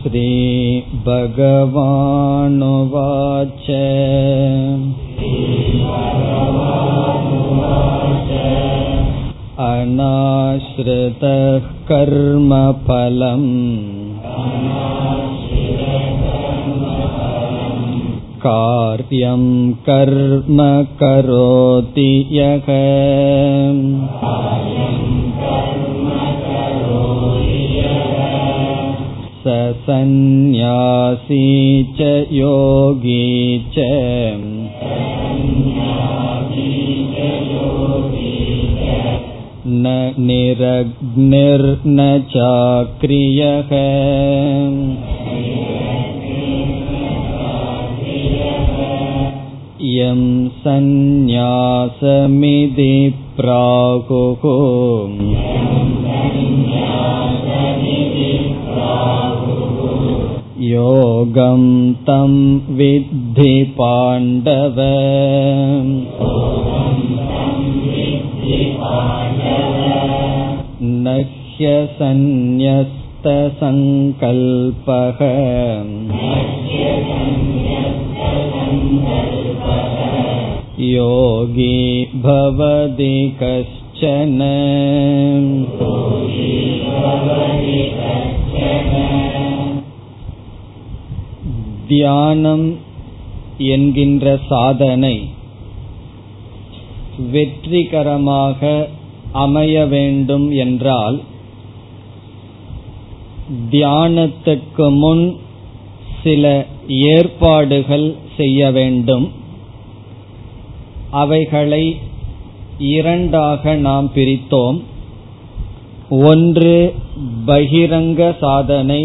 श्रीभगवानुवाच अनाश्रितः कर्मफलम् कार्यं कर्म करोति यः स सन्न्यासी च योगी च न निरग्निर्न चाक्रियः यं सन्न्यासमिति प्राहुः योगं तं विद्धि पाण्डव न ह्यसन्न्यस्तसङ्कल्पः योगी भवति कश्चन தியானம் என்கின்ற சாதனை வெற்றிகரமாக அமைய வேண்டும் என்றால் தியானத்துக்கு முன் சில ஏற்பாடுகள் செய்ய வேண்டும். அவைகளை இரண்டாக நாம் பிரித்தோம். ஒன்று பகிரங்க சாதனை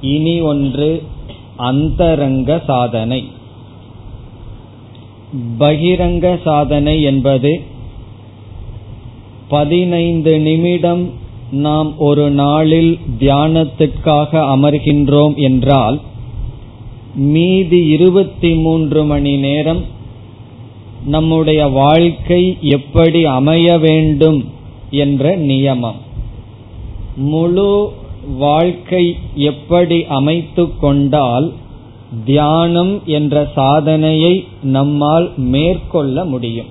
இனி ஒன்று அந்தரங்க சாதனை. பகிரங்க சாதனை என்பது பதினைந்து நிமிடம் நாம் ஒரு நாளில் தியானத்திற்காக அமர்கின்றோம் என்றால் மீதி இருபத்தி மூன்று மணி நேரம் நம்முடைய வாழ்க்கை எப்படி அமைய வேண்டும் என்ற நியமம். முழு வாழ்க்கை எப்படி அமைத்து கொண்டால் தியானம் என்ற சாதனையை நம்மால் மேற்கொள்ள முடியும்.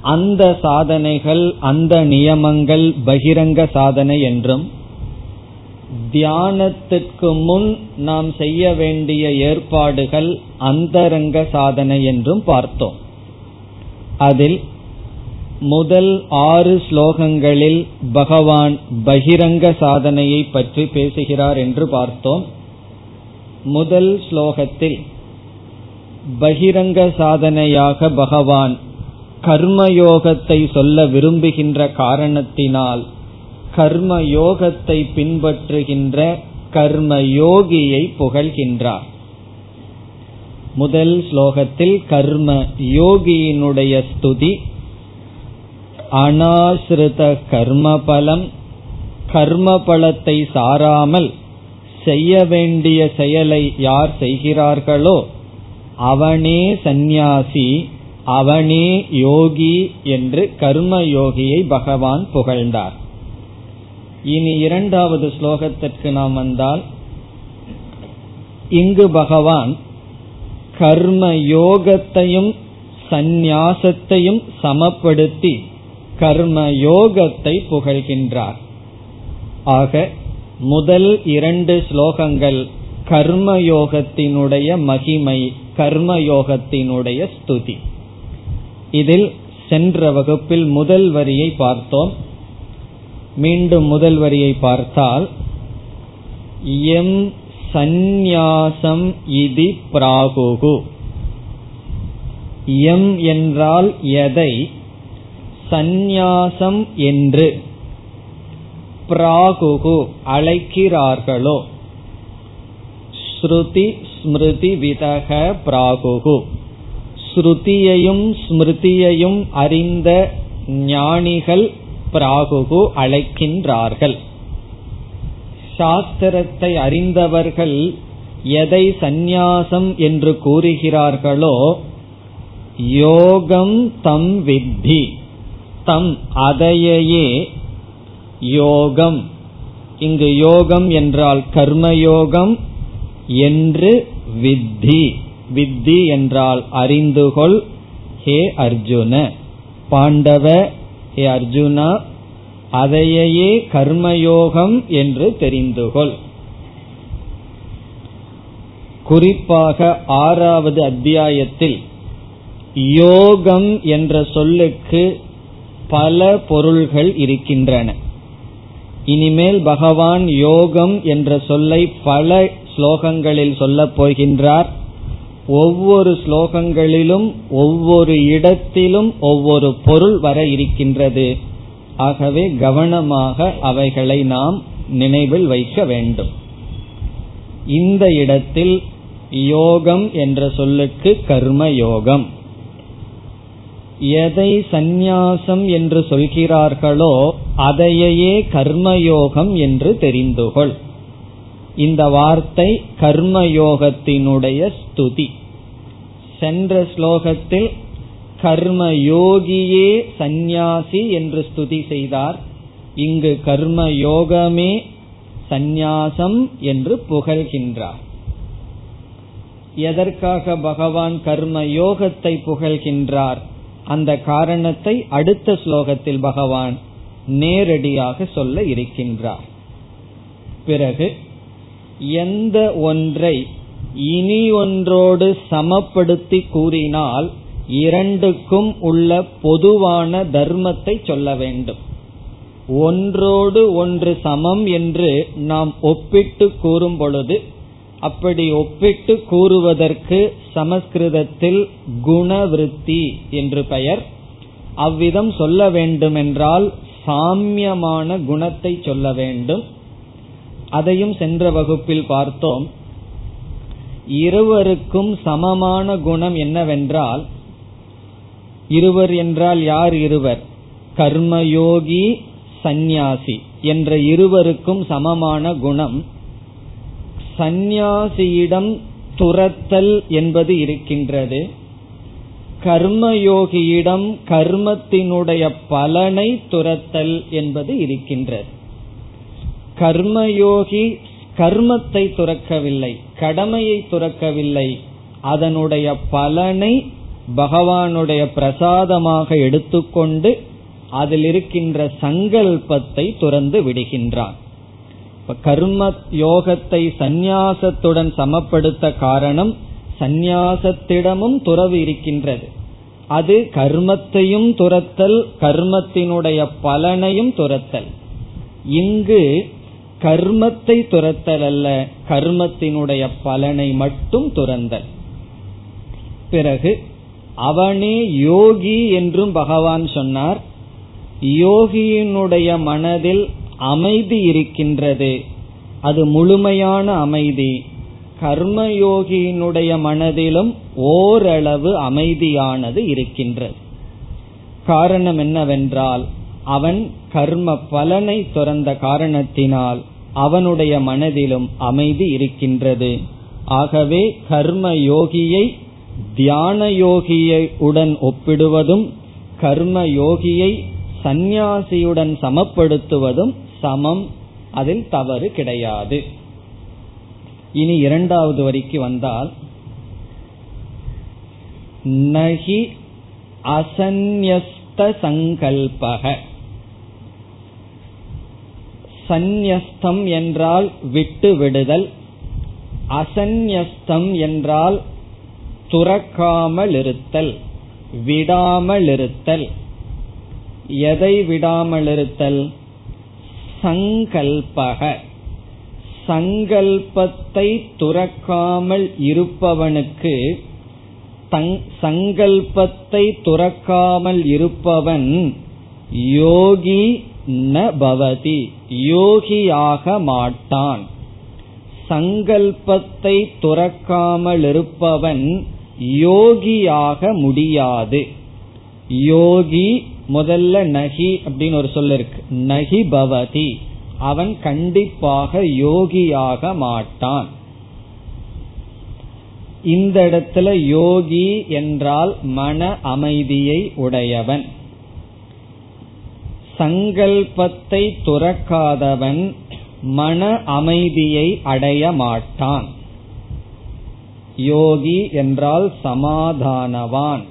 அந்த சாதனைகள் அந்த நியமங்கள் பகிரங்க சாதனை என்றும் தியானத்திற்கு முன் நாம் செய்ய வேண்டிய ஏற்பாடுகள் அந்தரங்க சாதனை என்றும் பார்த்தோம். அதில் முதல் ஆறு ஸ்லோகங்களில் பகவான் பகிரங்க சாதனையை பற்றி பேசுகிறார் என்று பார்த்தோம். முதல் ஸ்லோகத்தில் பகிரங்க சாதனையாக பகவான் கர்மயோகத்தை சொல்ல விரும்புகின்ற காரணத்தினால் கர்ம யோகத்தை பின்பற்றுகின்ற கர்ம யோகியை புகழ்கின்றார். முதல் ஸ்லோகத்தில் கர்ம யோகியினுடைய ஸ்துதி அனாசிருத கர்மபலம் கர்மபலத்தை சாராமல் செய்ய வேண்டிய செயலை யார் செய்கிறார்களோ அவனே சந்நியாசி அவனே யோகி என்று கர்ம யோகியை பகவான் புகழ்ந்தார். இனி இரண்டாவது ஸ்லோகத்திற்கு நாம் வந்தால் இங்கு பகவான் கர்ம யோகத்தையும் சந்நியாசத்தையும் சமப்படுத்தி கர்ம யோகத்தை புகழ்கின்றார். ஆக முதல் இரண்டு ஸ்லோகங்கள் கர்மயோகத்தினுடைய மகிமை கர்மயோகத்தினுடைய ஸ்துதி. இதில் சென்ற வகுப்பில் முதல் வரியை பார்த்தோம். மீண்டும் முதல் வரியை பார்த்தால் எம் சந்நியாசம் இதி பிராகுகு. எம் என்றால் எதை? சந்நியாசம் என்று பிராகுகு அழைக்கிறார்களோ? ஸ்ருதி ஸ்மிருதி விதக பிராகுகு. ஸ்ருதியையும் ஸ்மிருதியையும் அறிந்த ஞானிகள் பிராகுகு அழைக்கின்றார்கள். சாஸ்திரத்தை அறிந்தவர்கள் எதை சந்நியாசம் என்று கூறுகிறார்களோ யோகம் தம் வித்தி. தம் அதையே யோகம். இங்கு யோகம் என்றால் கர்மயோகம் என்று வித்தி. வித்தி என்றால் அறிந்துகொள் ஹே அர்ஜுன. பாண்டவ ஹே அர்ஜுனா அதையே கர்மயோகம் என்று தெரிந்துகொள். குறிப்பாக ஆறாவது அத்தியாயத்தில் யோகம் என்ற சொல்லுக்கு பல பொருள்கள் இருக்கின்றன. இனிமேல் பகவான் யோகம் என்ற சொல்லை பல ஸ்லோகங்களில் சொல்லப் போகின்றார். ஒவ்வொரு ஸ்லோகங்களிலும் ஒவ்வொரு இடத்திலும் ஒவ்வொரு பொருள் வர இருக்கின்றது. ஆகவே கவனமாக அவைகளை நாம் நினைவில் வைக்க வேண்டும். இந்த இடத்தில் யோகம் என்ற சொல்லுக்கு கர்ம யோகம் எதை சந்நியாசம் என்று சொல்கிறார்களோ அதையே கர்மயோகம் என்று தெரிந்துகொள். இந்த வார்த்தை கர்மயோகத்தினுடைய ஸ்துதி. சென்ற ஸ்லோகத்தில் கர்ம யோகியே சந்நியாசி என்று ஸ்துதி செய்தார். இங்கு கர்ம யோகமே சந்நியாசம் என்று புகழ்கின்றார். எதற்காக பகவான் கர்ம யோகத்தை புகழ்கின்றார்? அந்த காரணத்தை அடுத்த ஸ்லோகத்தில் பகவான் நேரடியாக சொல்ல இருக்கின்றார். பிறகு எந்த ஒன்றை இனி ஒன்றோடு சமப்படுத்தி கூறினால் இரண்டுக்கும் உள்ள பொதுவான தர்மத்தை சொல்ல வேண்டும். ஒன்றோடு ஒன்று சமம் என்று நாம் ஒப்பிட்டு கூறும் பொழுது அப்படி ஒப்பிட்டு கூறுவதற்கு சமஸ்கிருதத்தில் குணவிருத்தி என்று பெயர். அவ்விதம் சொல்ல வேண்டுமென்றால் சாமியமான குணத்தை சொல்ல வேண்டும். அதையும் சென்ற வகுப்பில் பார்த்தோம். இருவருக்கும் சமமான குணம் என்னவென்றால் இருவர் என்றால் யார் இருவர்? கர்மயோகி சந்நியாசி என்ற இருவருக்கும் சமமான குணம் சந்நியாசியிடம் துரத்தல் என்பது இருக்கின்றது. கர்மயோகியிடம் கர்மத்தினுடைய பலனை துரத்தல் என்பது இருக்கின்றது. கர்மயோகி கர்மத்தை துறக்கவில்லை கடமையை துறக்கவில்லை அதனுடைய பலனை பகவானுடைய பிரசாதமாக எடுத்துக்கொண்டு அதில் இருக்கின்ற சங்கல்பத்தை துறந்து விடுகின்றான். கர்ம யோகத்தை சந்நியாசத்துடன் சமப்படுத்த காரணம் சந்நியாசத்திடமும் துறவு இருக்கின்றது. அது கர்மத்தையும் துரத்தல் கர்மத்தினுடைய பலனையும் துரத்தல். இங்கு கர்மத்தை துரத்தல் அல்ல கர்மத்தினுடைய பலனை மட்டும் துறந்தல். பிறகு அவனே யோகி என்றும் பகவான் சொன்னார். யோகியினுடைய மனதில் அமைதி இருக்கின்றது. அது முழுமையான அமைதி. கர்மயோகியினுடைய மனதிலும் ஓரளவு அமைதியானது இருக்கின்றது. காரணம் என்னவென்றால் அவன் கர்ம பலனை துறந்த காரணத்தினால் அவனுடைய மனதிலும் அமைதி இருக்கின்றது. ஆகவே கர்ம யோகியை தியான யோகியை உடன் ஒப்பிடுவதும் கர்ம யோகியை சந்நியாசியுடன் சமப்படுத்துவதும் சமம். அதில் தவறு கிடையாது. இனி இரண்டாவது வரிக்கு வந்தால் நகி அசந்யஸ்த சங்கல்பக. சந்நியஸ்தம் என்றால் விட்டு விடுதல் அசந்நியஸ்தம் என்றால் துறக்காமல் இருத்தல் விடாமல் இருத்தல் எதை விடாமல் இருத்தல் சங்கல்பக. சங்கல்பத்தை துறக்காமல் இருப்பவனுக்கு சங்கல்பத்தை துறக்காமல் இருப்பவன் யோகி ந பவதி. யோகியாக மாட்டான். சங்கல்பத்தை துறக்காமல் இருப்பவன் யோகியாக முடியாது. யோகி முதல்ல நகி அப்படின்னு ஒரு சொல்ல இருக்கு. நகி பவதி. அவன் கண்டிப்பாக யோகியாக மாட்டான். இந்த இடத்துல யோகி என்றால் மன அமைதியை உடையவன். சங்கல்பத்தை துறக்காதவன் மன அமைதியை அடைய மாட்டான். யோகி என்றால் சமாதானவான்.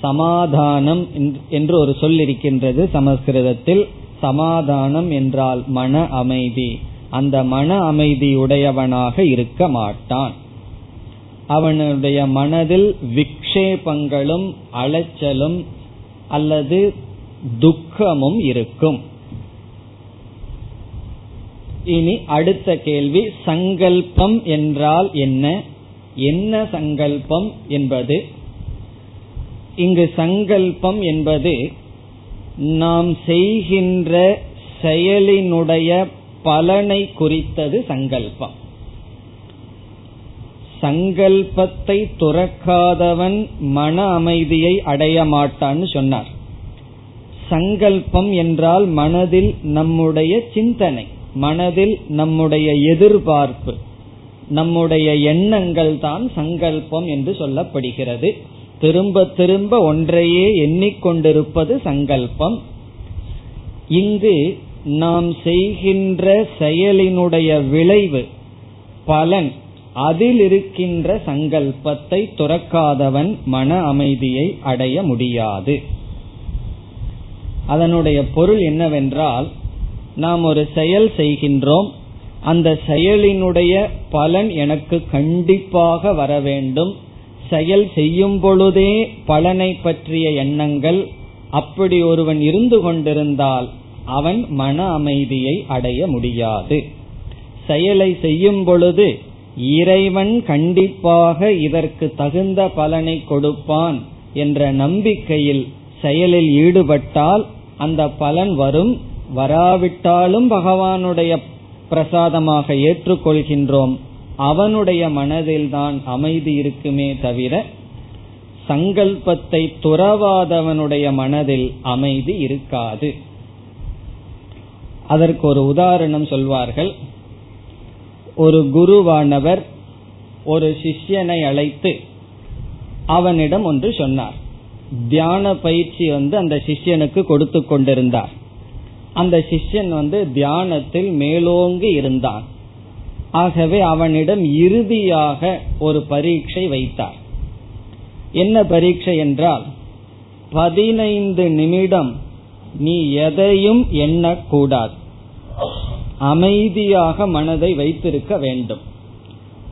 சமாதானம் என்று ஒரு சொல் இருக்கின்றது சமஸ்கிருதத்தில். சமாதானம் என்றால் மன அமைதி. அந்த மன அமைதியுடையவனாக இருக்க மாட்டான். அவனுடைய மனதில் விக்ஷேபங்களும் அலைச்சலும் அல்லது துக்கமும் இருக்கும். இனி அடுத்த கேள்வி சங்கல்பம் என்றால் என்ன? என்ன சங்கல்பம் என்பது? இங்கு சங்கல்பம் என்பது நாம் செய்கின்ற செயலினுடைய பலனை குறித்தது சங்கல்பம். சங்கல்பத்தை துறக்காதவன் மன அமைதியை அடைய மாட்டான்னு சொன்னார். சங்கல்பம் என்றால் மனதில் நம்முடைய சிந்தனை மனதில் நம்முடைய எதிர்பார்ப்பு நம்முடைய எண்ணங்கள் தான் சங்கல்பம் என்று சொல்லப்படுகிறது. திரும்ப திரும்ப ஒன்றையே எண்ணிக்கொண்டிருப்பது சங்கல்பம். இங்கு நாம் செய்கின்ற செயலினுடைய விளைவு பலன் அதில் இருக்கின்ற சங்கல்பத்தை துறக்காதவன் மன அமைதியை அடைய முடியாது. அதனுடைய பொருள் என்னவென்றால் நாம் ஒரு செயல் செய்கின்றோம் அந்த செயலினுடைய பலன் எனக்கு கண்டிப்பாக வர வேண்டும். செயல் செய்யும் பொழுதே பலனை பற்றிய எண்ணங்கள் அப்படி ஒருவன் இருந்து கொண்டிருந்தால் அவன் மன அமைதியை அடைய முடியாது. செயலை செய்யும் பொழுது இறைவன் கண்டிப்பாக இதற்கு தகுந்த பலனை கொடுப்பான் என்ற நம்பிக்கையில் செயலில் ஈடுபட்டால் அந்த பலன் வரும். வராவிட்டாலும் பகவானுடைய பிரசாதமாக ஏற்றுக்கொள்கின்றோம். அவனுடைய மனதில்தான் அமைதி இருக்குமே தவிர சங்கல்பத்தை துறவாதவனுடைய மனதில் அமைதி இருக்காது. அதற்கு ஒரு உதாரணம் சொல்வார்கள். ஒரு குருவானவர் ஒரு சிஷ்யனை அழைத்து அவனிடம் ஒன்று சொன்னார். தியான பயிற்சி வந்து அந்த சிஷ்யனுக்கு கொடுத்து கொண்டிருந்தார். அந்த சிஷ்யன் வந்து தியானத்தில் மேலோங்கி இருந்தான். ஆகவே அவனிடம் இறுதியாக ஒரு பரீட்சை வைத்தார். என்ன பரீட்சை என்றால் பதினைந்து நிமிடம் நீ எதையும் எண்ணக்கூடாது. அமைதியாக மனதை வைத்திருக்க வேண்டும்.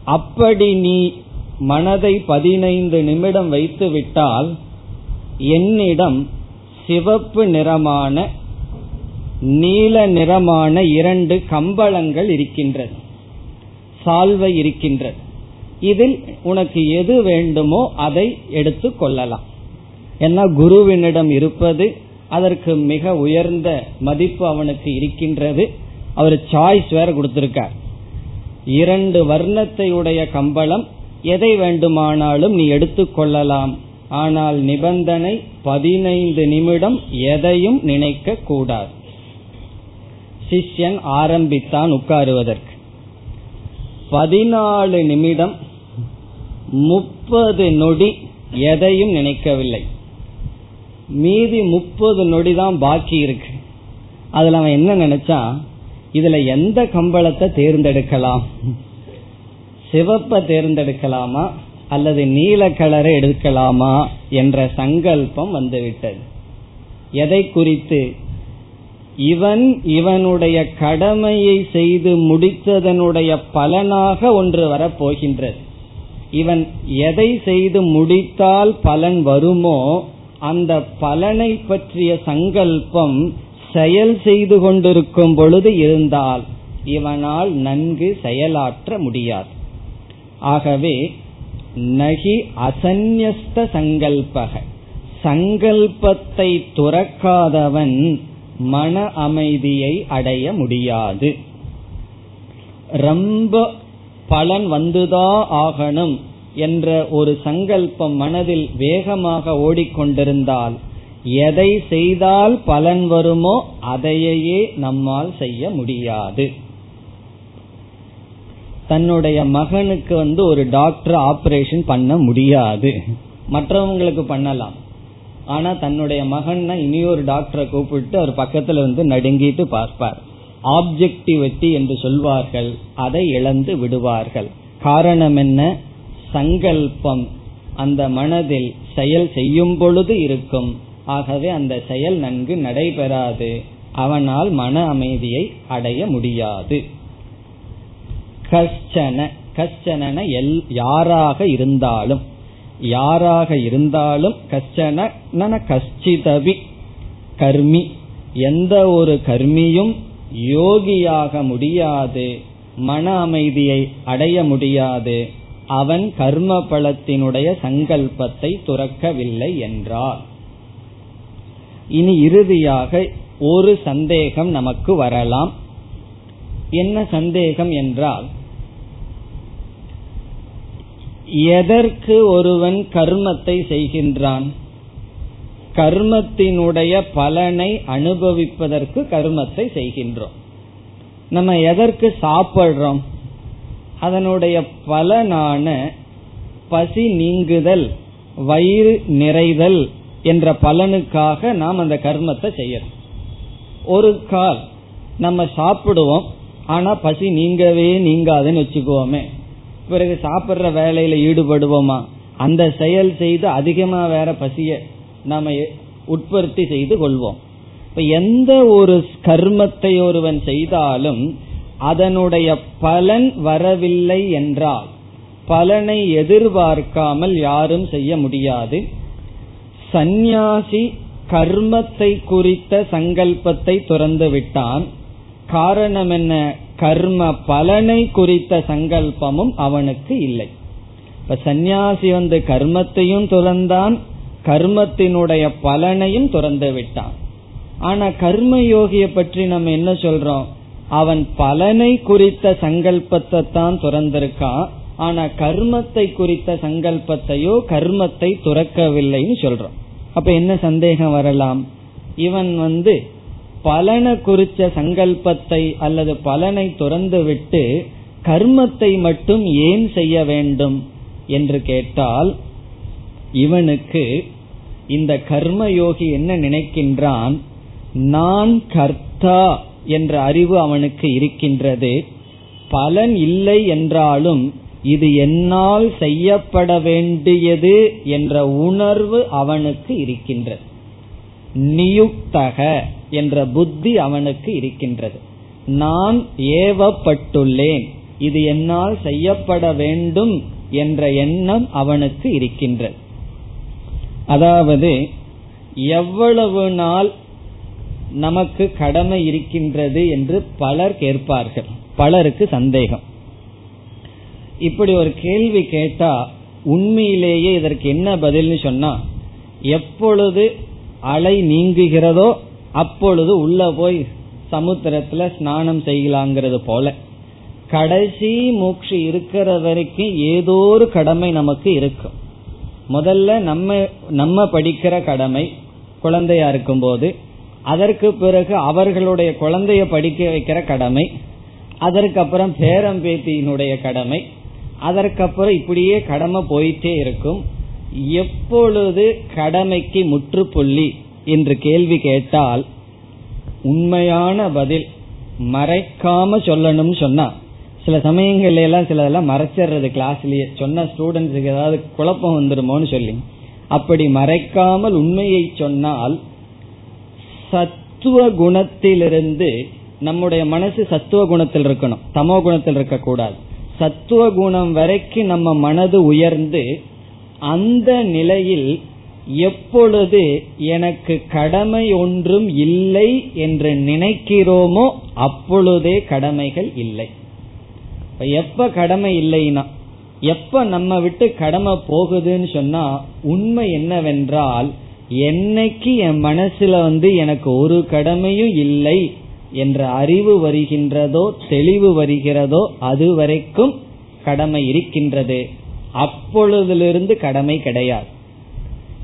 அப்படி நீ மனதை பதினைந்து நிமிடம் வைத்து விட்டால் என்னிடம் சிவப்பு நிறமான நீல நிறமான இரண்டு கம்பளங்கள் இருக்கின்றன. சால்வை இருக்கின்றது. இதில் உனக்கு எது வேண்டுமோ அதை எடுத்து கொள்ளலாம். ஏன்னா குருவினிடம் இருப்பது அதற்கு மிக உயர்ந்த மதிப்பு அவனுக்கு இருக்கின்றது. அவர் சாய்ஸ் வேற கொடுத்திருக்கார். இரண்டு வர்ணத்தை உடைய கம்பளம் எதை வேண்டுமானாலும் நீ எடுத்துக்கொள்ளலாம் ஆனால் நிபந்தனை பதினைந்து நிமிடம் எதையும் நினைக்க கூடாது. சிஷ்யன் ஆரம்பித்தான் உட்காருவதற்கு. பதினாலு நிமிடம் முப்பது நொடி எதையும் நினைக்கவில்லை. மீதி முப்பது நொடி தான் பாக்கி இருக்கு. அதுல அவன் என்ன நினைச்சா இதுல எந்த கம்பளத்தை தேர்ந்தெடுக்கலாம்? சிவப்ப தேர்ந்தெடுக்கலாமா? அல்லது நீல கலரை எடுக்கலாமா? என்ற சங்கல்பம் வந்துவிட்டது. எதை குறித்து இவன் இவனுடைய கடமையை செய்து முடித்ததனுடைய பலனாக ஒன்று வரப்போகின்றது. இவன் எதை செய்து முடித்தால் பலன் வருமோ அந்த பலனை பற்றிய சங்கல்பம் செயல் செய்து கொண்டிருக்கும் பொழுது இருந்தால் இவனால் நன்கு செயலாற்ற முடியாது. ஆகவே நகி அசன்யஸ்த சங்கல்பக. சங்கல்பத்தை துறக்காதவன் மன அமைதியை அடைய முடியாது. ரொம்ப பலன் வந்துதான் ஆகணும் என்ற ஒரு சங்கல்பம் மனதில் வேகமாக ஓடிக்கொண்டிருந்தால் எதை செய்தால் பலன் வருமோ அதையே நம்மால் செய்ய முடியாது. தன்னுடைய மகனுக்கு வந்து ஒரு டாக்டர் ஆபரேஷன் பண்ண முடியாது. மற்றவங்களுக்கு பண்ணலாம். ஆனா தன்னுடைய மகன்னா இனியொரு டாக்டரை கூப்பிட்டு அவர் பக்கத்துல வந்து நடுங்கிட்டு பார்ப்பார். ஆப்ஜெக்டிவிட்டி என்று சொல்வார்கள் அதை இழந்து விடுவார்கள். காரணம் என்ன? சங்கல்பம். அந்த மனதில் செயல் செய்யும் பொழுது இருக்கும். ஆகவே அந்த செயல் நன்கு நடைபெறாது. அவனால் மன அமைதியை அடைய முடியாது. கஷ்டன கஷ்டன எல் யாராக இருந்தாலும். யாராக இருந்தாலும் கஷ்டன கஷ்டிதவி கர்மி. எந்த ஒரு கர்மியும் யோகியாக முடியாது மன அமைதியை அடைய முடியாது. அவன் கர்ம பலத்தினுடைய சங்கல்பத்தை துறக்கவில்லை என்றார் இனி இறுதியாக ஒரு சந்தேகம் நமக்கு வரலாம். என்ன சந்தேகம் என்றால் எதற்கு ஒருவன் கர்மத்தை செய்கின்றான்? கர்மத்தினுடைய பலனை அனுபவிப்பதற்கு கர்மத்தை செய்கின்றோம். நம்ம எதற்கு சாப்பிடுறோம்? அதனுடைய பலனான பசி நீங்குதல் வயிறு நிறைதல் என்ற பலனுக்காக நாம் அந்த கர்மத்தை செய்யறோம். ஒரு கால் நம்ம சாப்பிடுவோம் ஆனா பசி நீங்கவே நீங்காதுன்னு வச்சுக்குவோமே பிறகு சாப்பிடுற வேலையில ஈடுபடுவோமா? அந்த செயல் செய்து அதிகமா வேற பசிய நாம உற்பத்தி செய்து கொள்வோம். இப்ப எந்த ஒரு கர்மத்தை ஒருவன் செய்தாலும் அதனுடைய பலன் வரவில்லை என்றால் பலனை எதிர்பார்க்காமல் யாரும் செய்ய முடியாது. சந்நியாசி கர்மத்தை குறித்த சங்கல்பத்தை துறந்து விட்டான். காரணம் என்ன? கர்ம பலனை குறித்த சங்கல்பமும் அவனுக்கு இல்லை. இப்ப சந்நியாசி வந்து கர்மத்தையும் துறந்தான் கர்மத்தினுடைய பலனையும் துறந்து விட்டான். ஆனா கர்ம யோகியை பற்றி நம்ம என்ன சொல்றோம்? அவன் பலனை குறித்த சங்கல்பத்தை தான் துறந்திருக்கான் ஆனா கர்மத்தை குறித்த சங்கல்பத்தையோ கர்மத்தை துறக்கவில்லைன்னு சொல்றோம். அப்ப என்ன சந்தேகம் வரலாம்? இவன் வந்து பலனை குறித்த சங்கல்பத்தை அல்லது பலனை துறந்து விட்டு கர்மத்தை மட்டும் ஏன் செய்ய வேண்டும் என்று கேட்டால் இவனுக்கு இந்த கர்மயோகி என்ன நினைக்கின்றான்? நான் கர்த்தா என்ற அறிவு அவனுக்கு இருக்கின்றது. பலன் இல்லை என்றாலும் இது என்னால் செய்யப்பட வேண்டியது என்ற உணர்வு அவனுக்கு இருக்கின்றது. நியுக்தக. என்ற புத்தி அவனுக்கு இருக்கின்றது. நான் ஏவப்பட்டுள்ளேன். இது என்னால் செய்யப்பட வேண்டும் என்ற எண்ணம் அவனுக்கு இருக்கின்றது. அதாவது எவ்வளவு நாள் நமக்கு கடமை இருக்கின்றது என்று பலர் கேட்பார்கள். பலருக்கு சந்தேகம். இப்படி ஒரு கேள்வி கேட்டா உண்மையிலேயே இதற்கு என்ன பதில்னு சொன்னா எப்பொழுது அலை நீங்குகிறதோ அப்பொழுது உள்ள போய் சமுத்திரத்துல ஸ்நானம் செய்யலாங்கிறது போல. கடைசி மூச்சு இருக்கிற வரைக்கும் ஏதோ ஒரு கடமை நமக்கு இருக்கும். முதல்ல நம்ம நம்ம படிக்கிற கடமை குழந்தையா இருக்கும் போது அதற்கு பிறகு அவர்களுடைய குழந்தைய படிக்க வைக்கிற கடமை அதற்கப்புறம் பேரம் பேத்தியினுடைய கடமை அதற்கப்புறம் இப்படியே கடமை போயிட்டே இருக்கும். எப்பொழுது கடமைக்கு முற்றுப்புள்ளி என்று கேள்வி கேட்டால் உண்மையான பதில் மறைக்காம சொல்லணும்னு சொன்னா சில சமயங்கள்ல எல்லாம் சிலதெல்லாம் மறைச்சிடுறது கிளாஸ்லயே சொன்ன ஸ்டூடெண்ட்ஸுக்கு ஏதாவது குழப்பம் வந்துருமோன்னு சொல்லி. அப்படி மறைக்காமல் உண்மையை சொன்னால் சத்துவ குணத்திலிருந்து நம்முடைய மனசு சத்துவ குணத்தில் இருக்கணும். தமோ குணத்தில் இருக்கக்கூடாது. சத்துவ குணம் வரைக்கும் நம்ம மனது உயர்ந்து அந்த நிலையில் எப்பொழுது எனக்கு கடமை ஒன்றும் இல்லை என்று நினைக்கிறோமோ அப்பொழுதே கடமைகள் இல்லை. எப்ப கடமை இல்லைன்னா எப்ப நம்ம விட்டு கடமை போகுதுன்னு சொன்னா உண்மை என்னவென்றால் என்னைக்கு என் மனசுல வந்து எனக்கு ஒரு கடமையும் இல்லை என்ற அறிவு வருகின்றதோ தெளிவு வருகிறதோ அது வரைக்கும் கடமை இருக்கின்றது. அப்பொழுதிலிருந்து கடமை கிடையாது.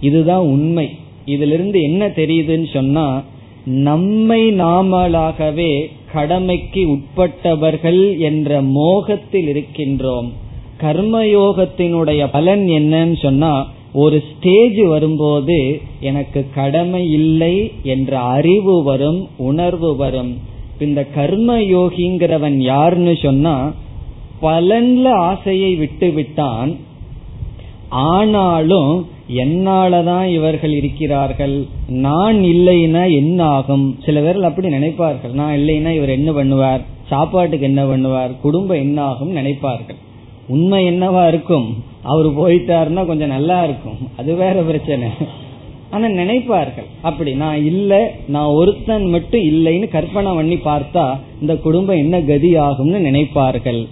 இதுதான் உண்மை. இதிலிருந்து என்ன தெரியுதுன்னு சொன்னா நம்மை நாமளாகவே கடமைக்கு உட்பட்டவர்கள் என்ற மோகத்தில் இருக்கின்றோம். கர்மயோகத்தினுடைய பலன் என்னன்னு சொன்னா ஒரு ஸ்டேஜ் வரும்போது எனக்கு கடமை இல்லை என்ற அறிவு வரும் உணர்வு வரும். இந்த கர்ம யோகிங்கிறவன் யாருன்னு சொன்னா பலன்ல ஆசையை விட்டு விட்டான் ஆனாலும் என்னாலதான் இவர்கள் இருக்கிறார்கள்? நான் இல்லைன்னா என்ன ஆகும் சில பேர்கள் அப்படி நினைப்பார்கள். நான் இல்லைன்னா இவர் என்ன பண்ணுவார்? சாப்பாட்டுக்கு என்ன பண்ணுவார்? குடும்பம் என்ன ஆகும் நினைப்பார்கள். உண்மை என்னவா இருக்கும்? அவர் போயிட்டாருன்னா கொஞ்சம் நல்லா இருக்கும். அது வேற பிரச்சனை. ஆனா நினைப்பார்கள். அப்படி நான் இல்ல நான் ஒருத்தன் மட்டும் இல்லைன்னு கற்பனை பண்ணி பார்த்தா இந்த குடும்பம் என்ன கதி ஆகும்னு நினைப்பார்கள்.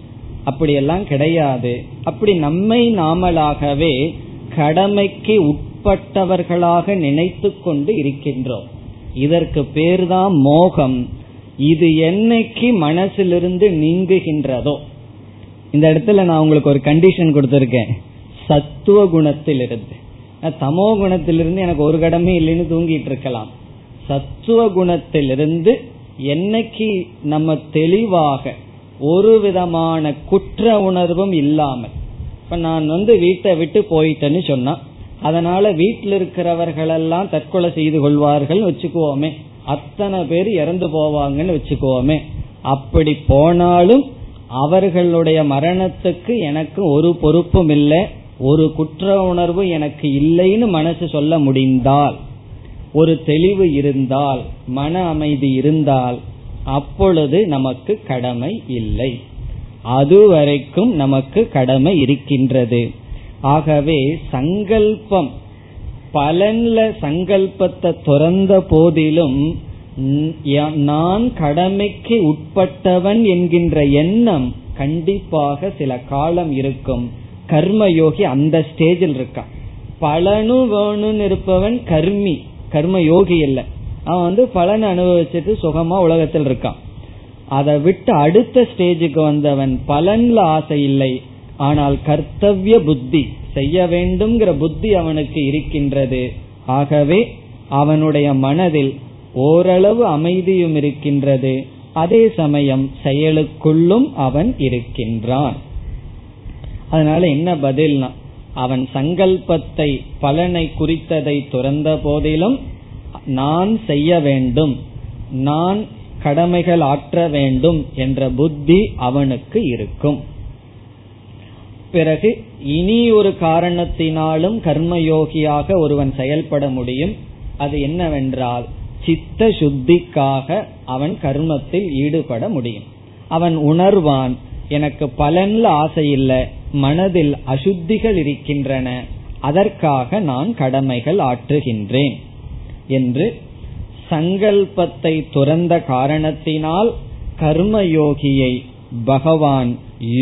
அப்படியெல்லாம் கிடையாது. அப்படி நம்மை நாமளாகவே கடமைக்கு உட்பட்டவர்களாக நினைத்து கொண்டு இருக்கின்றோம். இதற்கு பேர்தான் மோகம். இது என்னைக்கு மனசிலிருந்து நீங்குகின்றதோ. இந்த இடத்துல நான் உங்களுக்கு ஒரு கண்டிஷன் கொடுத்துருக்கேன். சத்துவ குணத்திலிருந்து. தமோ குணத்திலிருந்து எனக்கு ஒரு கடமை இல்லைன்னு தூங்கிட்டு இருக்கலாம். சத்துவ குணத்திலிருந்து என்னைக்கு நம்ம தெளிவாக ஒரு விதமான குற்ற உணர்வும் இல்லாமல். இப்ப நான் வந்து வீட்டை விட்டு போயிட்டேன்னு சொன்னா அதனால வீட்டில் இருக்கிறவர்களெல்லாம் தற்கொலை செய்து கொள்வார்கள் வச்சுக்குவோமே. அத்தனை பேர் இறந்து போவாங்கன்னு வச்சுக்குவோமே. அப்படி போனாலும் அவர்களுடைய மரணத்துக்கு எனக்கு ஒரு பொறுப்பும் இல்லை ஒரு குற்ற உணர்வு எனக்கு இல்லைன்னு மனசு சொல்ல முடிந்தால் ஒரு தெளிவு இருந்தால் மன அமைதி இருந்தால் அப்பொழுது நமக்கு கடமை இல்லை. அதுவரைக்கும் நமக்கு கடமை இருக்கின்றது. ஆகவே சங்கல்பம் பலன்ல சங்கல்பத்தை துறந்த போதிலும் நான் கடமைக்கு உட்பட்டவன் என்கின்ற எண்ணம் கண்டிப்பாக சில காலம் இருக்கும். கர்மயோகி அந்த ஸ்டேஜில் இருக்கான். பலனு வேணும்னு இருப்பவன் கர்மி கர்ம யோகி இல்லை அவன் வந்து பலன் அனுபவிச்சுட்டு சுகமா உலகத்தில் இருக்கான். அதை விட்டு அடுத்த ஸ்டேஜுக்கு வந்தவன் பலன்ல ஆசை இல்லை. ஆனால் கர்த்தவிய புத்தி செய்ய வேண்டும்ங்கிற புத்தி அவனுக்கு இருக்கின்றது. ஆகவே அவனுடைய மனதில் ஓரளவு அமைதியும் இருக்கின்றது. அதே சமயம் செயலுக்குள்ளும் அவன் இருக்கின்றான். அதனால என்ன பதில்னா அவன் சங்கல்பத்தை பலனை குறித்ததை துறந்த போதிலும் நான் செய்ய வேண்டும். நான் கடமைகள் ஆற்ற வேண்டும் என்ற புத்தி அவனுக்கு இருக்கும். பிறகு இனி ஒரு காரணத்தினாலும் கர்மயோகியாக ஒருவன் செயல்பட முடியும். அது என்னவென்றால் சித்த சுத்திக்காக அவன் கர்மத்தில் ஈடுபட முடியும். அவன் உணர்வான் எனக்கு பலன்ல ஆசை இல்லை மனதில் அசுத்திகள் இருக்கின்றன அதற்காக நான் கடமைகள் ஆற்றுகின்றேன். என்று சங்கல்பத்தை துறந்த காரணத்தினால் கர்மயோகியை பகவான்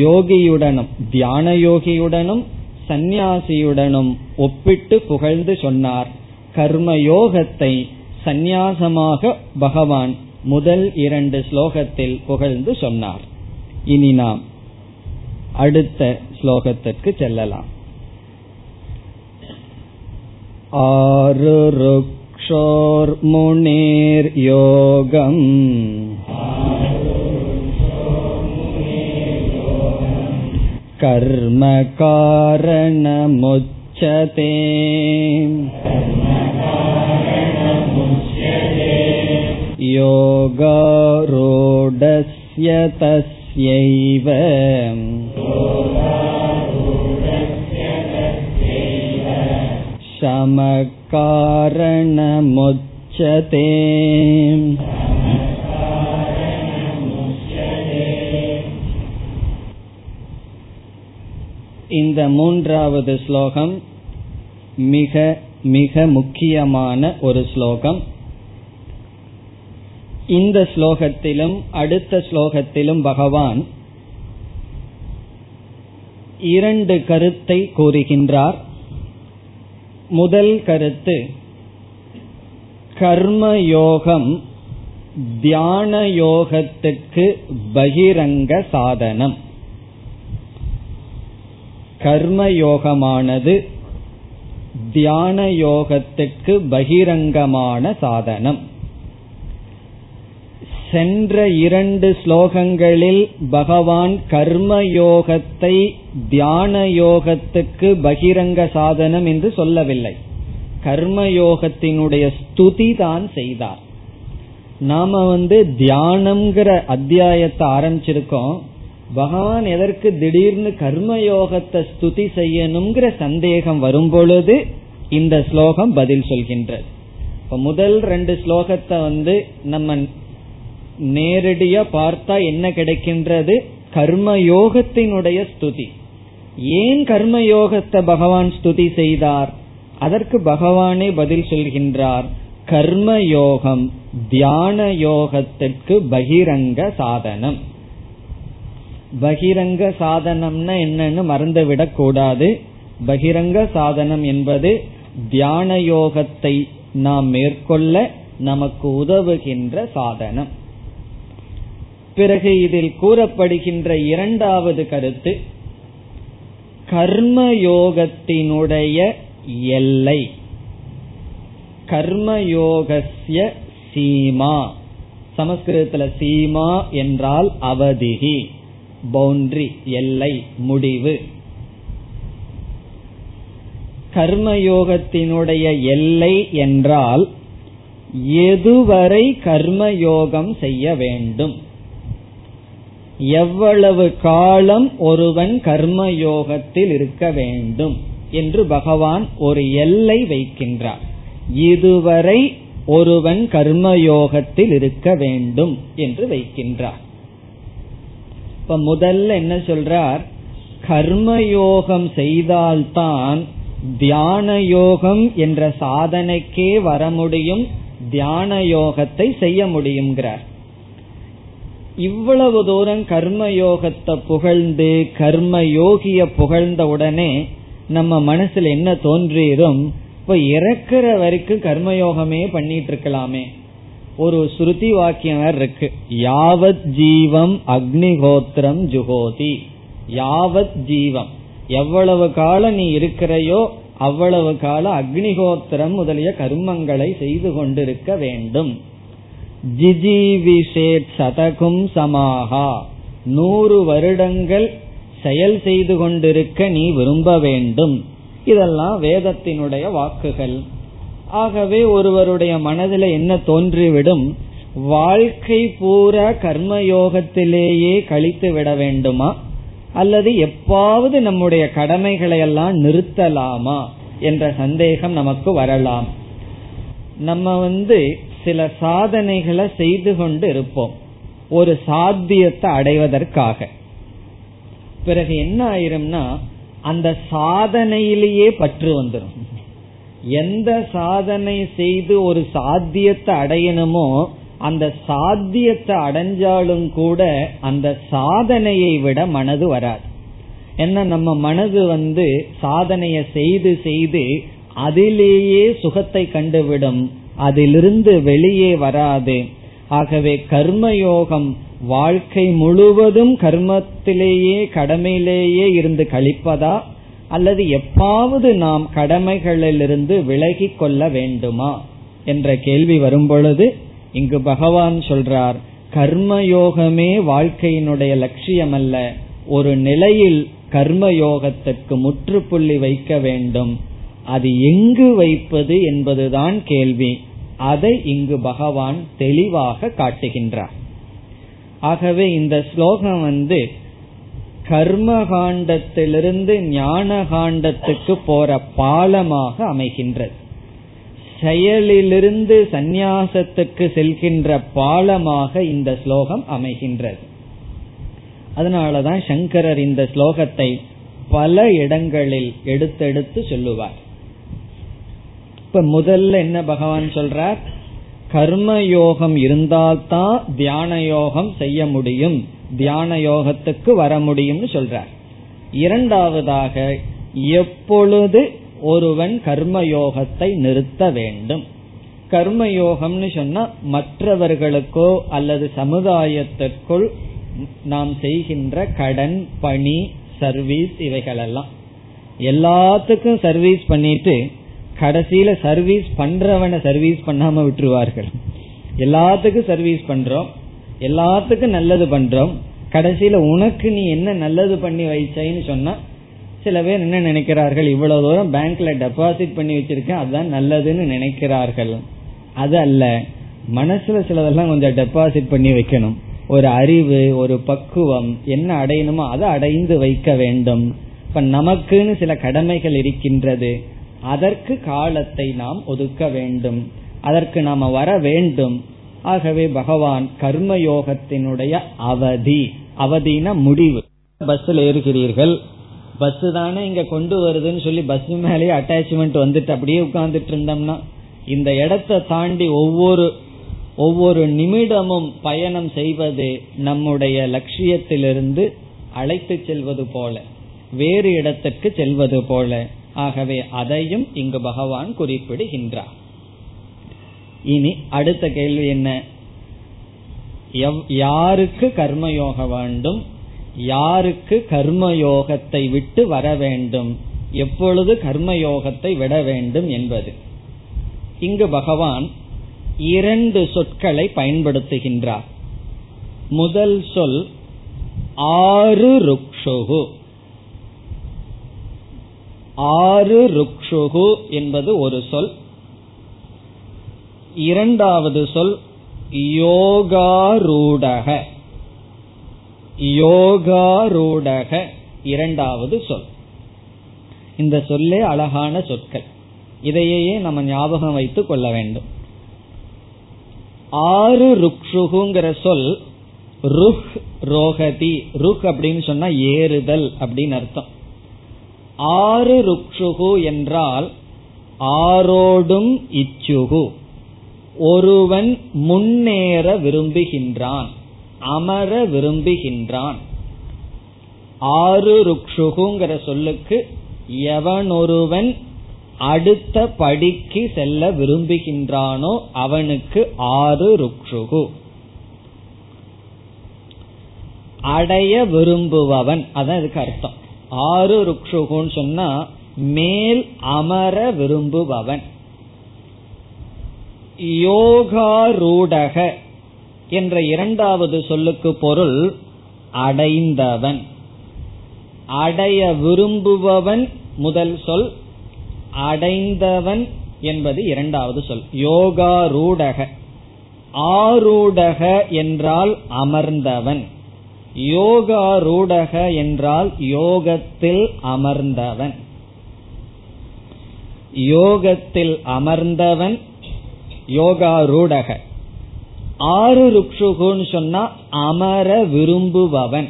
யோகியுடனும் தியான யோகியுடனும் சந்நியாசியுடனும் ஒப்பிட்டு புகழ்ந்து சொன்னார். கர்மயோகத்தை சந்நியாசமாக பகவான் முதல் இரண்டு ஸ்லோகத்தில் புகழ்ந்து சொன்னார். இனி நாம் அடுத்த ஸ்லோகத்திற்கு செல்லலாம். आरुरुक्षोर्मुनेर्योगम् कर्मकारणमुच्यते योगारूढस्य तस्यैव शमकारणमुच्यते இந்த மூன்றாவது ஸ்லோகம் மிக மிக முக்கியமான ஒரு ஸ்லோகம் இந்த ஸ்லோகத்திலும் அடுத்த ஸ்லோகத்திலும் பகவான் இரண்டு கருத்தை கூறுகின்றார் முதல் கருத்து. கர்மயோகம் தியான யோகத்துக்கு பகிரங்க சாதனம். கர்மயோகமானது தியான யோகத்துக்கு பகிரங்கமான சாதனம். சென்ற இரண்டு ஸ்லோகங்களில் பகவான் கர்மயோகத்தை தியான யோகத்துக்கு பகிரங்க சாதனம் என்று சொல்லவில்லை. கர்மயோகத்தினுடைய ஸ்துதி தான் செய்தார். நாம வந்து தியானம்ங்கிற அத்தியாயத்தை ஆரம்பிச்சிருக்கோம். பகவான் எதற்கு திடீர்னு கர்மயோகத்தை ஸ்துதி செய்யணுங்கிற சந்தேகம் வரும் பொழுது இந்த ஸ்லோகம் பதில் சொல்கின்றது. இப்ப முதல் ரெண்டு ஸ்லோகத்தை வந்து நம்ம நேரடியா பார்த்தா என்ன கிடைக்கின்றது? கர்மயோகத்தினுடைய ஸ்துதி. ஏன் கர்மயோகத்தை பகவான் ஸ்துதி செய்தார்? அதற்கு பகவானே பதில் சொல்கின்றார் கர்மயோகம் தியான யோகத்திற்கு பகிரங்க சாதனம். பகிரங்க சாதனம்னா என்னன்னு மறந்துவிடக் கூடாது. பகிரங்க சாதனம் என்பது தியான யோகத்தை நாம் மேற்கொள்ள நமக்கு உதவுகின்ற சாதனம். பிறகு இதில் கூறப்படுகின்ற இரண்டாவது கருத்து கர்மயோகத்தினுடைய எல்லை. கர்மயோகசிய சீமா. சமஸ்கிருதத்துல சீமா என்றால் அவதிகி பவுண்டரி எல்லை முடிவு. கர்மயோகத்தினுடைய எல்லை என்றால் எதுவரை கர்மயோகம் செய்ய வேண்டும்? எவ்வளவு காலம் ஒருவன் கர்மயோகத்தில் இருக்க வேண்டும் என்று பகவான் ஒரு எல்லை வைக்கின்றார். இதுவரை ஒருவன் கர்மயோகத்தில் இருக்க வேண்டும் என்று வைக்கின்றார். இப்ப முதல்ல என்ன சொல்றார்? கர்மயோகம் செய்தால்தான் தியான யோகம் என்ற சாதனைக்கே வர முடியும் தியான யோகத்தை செய்ய முடியுங்கிறார் இவ்வளவு தூரம் கர்ம யோகத்தை புகழ்ந்து கர்ம யோகிய புகழ்ந்த உடனே நம்ம மனசுல என்ன தோன்றியதும் இப்ப இறக்குற வரைக்கும் கர்மயோகமே பண்ணிட்டு இருக்கலாமே. ஒரு ஸ்ருதி வாக்கியம் இருக்கு. யாவத் ஜீவம் அக்னிஹோத்திரம் ஜுகோதி. யாவத் ஜீவம். எவ்வளவு காலம் நீ இருக்கிறையோ அவ்வளவு கால அக்னிஹோத்திரம் முதலிய கர்மங்களை செய்து கொண்டிருக்க வேண்டும். ஜிஜிவிஷேத் சதகும் சமாகா நூறு வருடங்கள் செயல் செய்து கொண்டிருக்க நீ விரும்ப வேண்டும். இதெல்லாம் வேதத்தினுடைய வாக்குகள். ஆகவே ஒருவருடைய மனதில் என்ன தோன்றிவிடும்? வாழ்க்கை பூரா கர்மயோகத்திலேயே கழித்து விட வேண்டுமா? அல்லது எப்பாவது நம்முடைய கடமைகளை எல்லாம் நிறுத்தலாமா? என்ற சந்தேகம் நமக்கு வரலாம். நம்ம வந்து சில சாதனைகளை செய்து கொண்டு இருப்போம். ஒரு சாத்தியத்தை அடைவதற்காக. பிறகு என்ன ஆயிரும்னா அந்த சாதனையிலேயே பற்று வந்துடும் எந்த சாதனை செய்து ஒரு சாத்தியத்தை அடையணுமோ அந்த சாத்தியத்தை அடைஞ்சாலும் கூட அந்த சாதனையை விட மனது வராது. என்ன நம்ம மனது வந்து சாதனையை செய்து செய்து அதிலேயே சுகத்தை கண்டுவிடும் அதிலிருந்து வெளியே வராது. ஆகவே கர்மயோகம் வாழ்க்கை முழுவதும் கர்மத்திலேயே கடமையிலேயே இருந்து கழிப்பதா? அல்லது எப்பாவது நாம் கடமைகளிலிருந்து விலகி கொள்ள வேண்டுமா? என்ற கேள்வி வரும்பொழுது இங்கு பகவான் சொல்றார் கர்மயோகமே வாழ்க்கையினுடைய லட்சியம் அல்ல ஒரு நிலையில் கர்மயோகத்திற்கு முற்றுப்புள்ளி வைக்க வேண்டும். அது எங்கு வைப்பது என்பதுதான் கேள்வி. அதை இங்கு பகவான் தெளிவாக காட்டுகின்றார். ஆகவே இந்த ஸ்லோகம் வந்து கர்ம காண்டத்திலிருந்து ஞான காண்டத்துக்கு போற பாலமாக அமைகின்றது. செயலிலிருந்து சந்நியாசத்துக்கு செல்கின்ற பாலமாக இந்த ஸ்லோகம் அமைகின்றது. அதனாலதான் சங்கரர் இந்த ஸ்லோகத்தை பல இடங்களில் எடுத்தெடுத்து சொல்லுவார். இப்ப முதல்ல என்ன பகவான் சொல்றார்? கர்ம யோகம் இருந்தால்தான் தியான யோகம் செய்ய முடியும். தியான யோகத்துக்கு வர முடியும்னு சொல்றார். இரண்டாவதாக எப்பொழுது ஒருவன் கர்மயோகத்தை நிறுத்த வேண்டும்? கர்மயோகம்னு சொன்னா மற்றவர்களுக்கோ அல்லது சமுதாயத்திற்குள் நாம் செய்கின்ற கடன் பணி சர்வீஸ் இவைகளெல்லாம். எல்லாத்துக்கும் சர்வீஸ் பண்ணிட்டு கடைசியில சர்வீஸ் பண்றவனை சர்வீஸ் பண்ணாம விட்டுருவார்கள். எல்லாத்துக்கும் சர்வீஸ் பண்றோம். எல்லாத்துக்கும் நல்லது பண்றோம். கடைசியில உனக்கு நீ என்ன நல்லது பண்ணி வைச்சேன்னு சொன்னா சில பேர் என்ன நினைக்கிறார்கள்? இவ்வளவு தூரம் பேங்க்ல டெபாசிட் பண்ணி வச்சிருக்கேன் அதுதான் நல்லதுன்னு நினைக்கிறார்கள். அது அல்ல. மனசுல சிலதெல்லாம் கொஞ்சம் டெபாசிட் பண்ணி வைக்கணும். ஒரு அறிவு ஒரு பக்குவம் என்ன அடையணுமோ அதை அடைந்து வைக்க வேண்டும். இப்ப நமக்குன்னு சில கடமைகள் இருக்கின்றது. அதற்கு காலத்தை நாம் ஒதுக்க வேண்டும். அதற்கு நாம வர வேண்டும். ஆகவே பகவான் கர்மயோகத்தினுடைய அவதி அவதின முடிவு. பஸ்ல ஏறுகிறீர்கள். பஸ் தானே இங்க கொண்டு வருதுன்னு சொல்லி பஸ் மேலேயே அட்டாச்மெண்ட் வந்துட்டு அப்படியே உட்கார்ந்துட்டு இருந்தோம்னா இந்த இடத்தை தாண்டி ஒவ்வொரு ஒவ்வொரு நிமிடமும் பயணம் செய்வது நம்முடைய லட்சியத்திலிருந்து அழைத்து செல்வது போல வேறு இடத்திற்கு செல்வது போல. ஆகவே அதையும் இங்கு பகவான் குறிப்பிடுகின்றார். இனி அடுத்த கேள்வி என்ன? யாருக்கு கர்மயோக வேண்டும்? யாருக்கு கர்மயோகத்தை விட்டு வர வேண்டும்? எப்பொழுது கர்மயோகத்தை விட வேண்டும் என்பது. இங்கு பகவான் இரண்டு சொற்களை பயன்படுத்துகின்றார். முதல் சொல் ஆறு ருக்ஷுகு. ஆறு ருக்ஷுகு என்பது ஒரு சொல். இரண்டாவது சொல் யோகாரூடக. யோகாரூடக இரண்டாவது சொல். இந்த சொல்லே அழகான சொற்கள். இதையே நம்ம ஞாபகம் வைத்துக் கொள்ள வேண்டும். ஆறு ருக்ஷுகுங்கிற சொல் ருஹ் ரோகதி ருக் அப்படின்னு சொன்னா ஏறுதல் அப்படின்னு அர்த்தம். ஆறு ருக்ஷுகு என்றால் ஆரோடும் இச்சுகு. ஒருவன் முன்னேற விரும்புகின்றான் அமர விரும்புகின்றான். ஆறு ருக்ஷுகுங்கிற சொல்லுக்கு எவனொருவன் அடுத்த படிக்கு செல்ல விரும்புகின்றானோ அவனுக்கு ஆறு ருக்ஷுகு. அடைய விரும்புபவன் அதான் இதுக்கு அர்த்தம். ஆறு ருக்ஷுகுன்னு சொன்னா மேல் அமர விரும்புபவன். யோகாரூடக என்ற இரண்டாவது சொல்லுக்கு பொருள் அடைந்தவன். அடைய விரும்புபவன் முதல் சொல் அடைந்தவன் என்பது இரண்டாவது சொல். யோகாரூடக. ஆரூடக என்றால் அமர்ந்தவன். யோகாரூடக என்றால் யோகத்தில் அமர்ந்தவன். யோகத்தில் அமர்ந்தவன் யோகாரூடக ஆறு ருக்ஷுகுன்னு சொன்னா அமர விரும்புபவன்.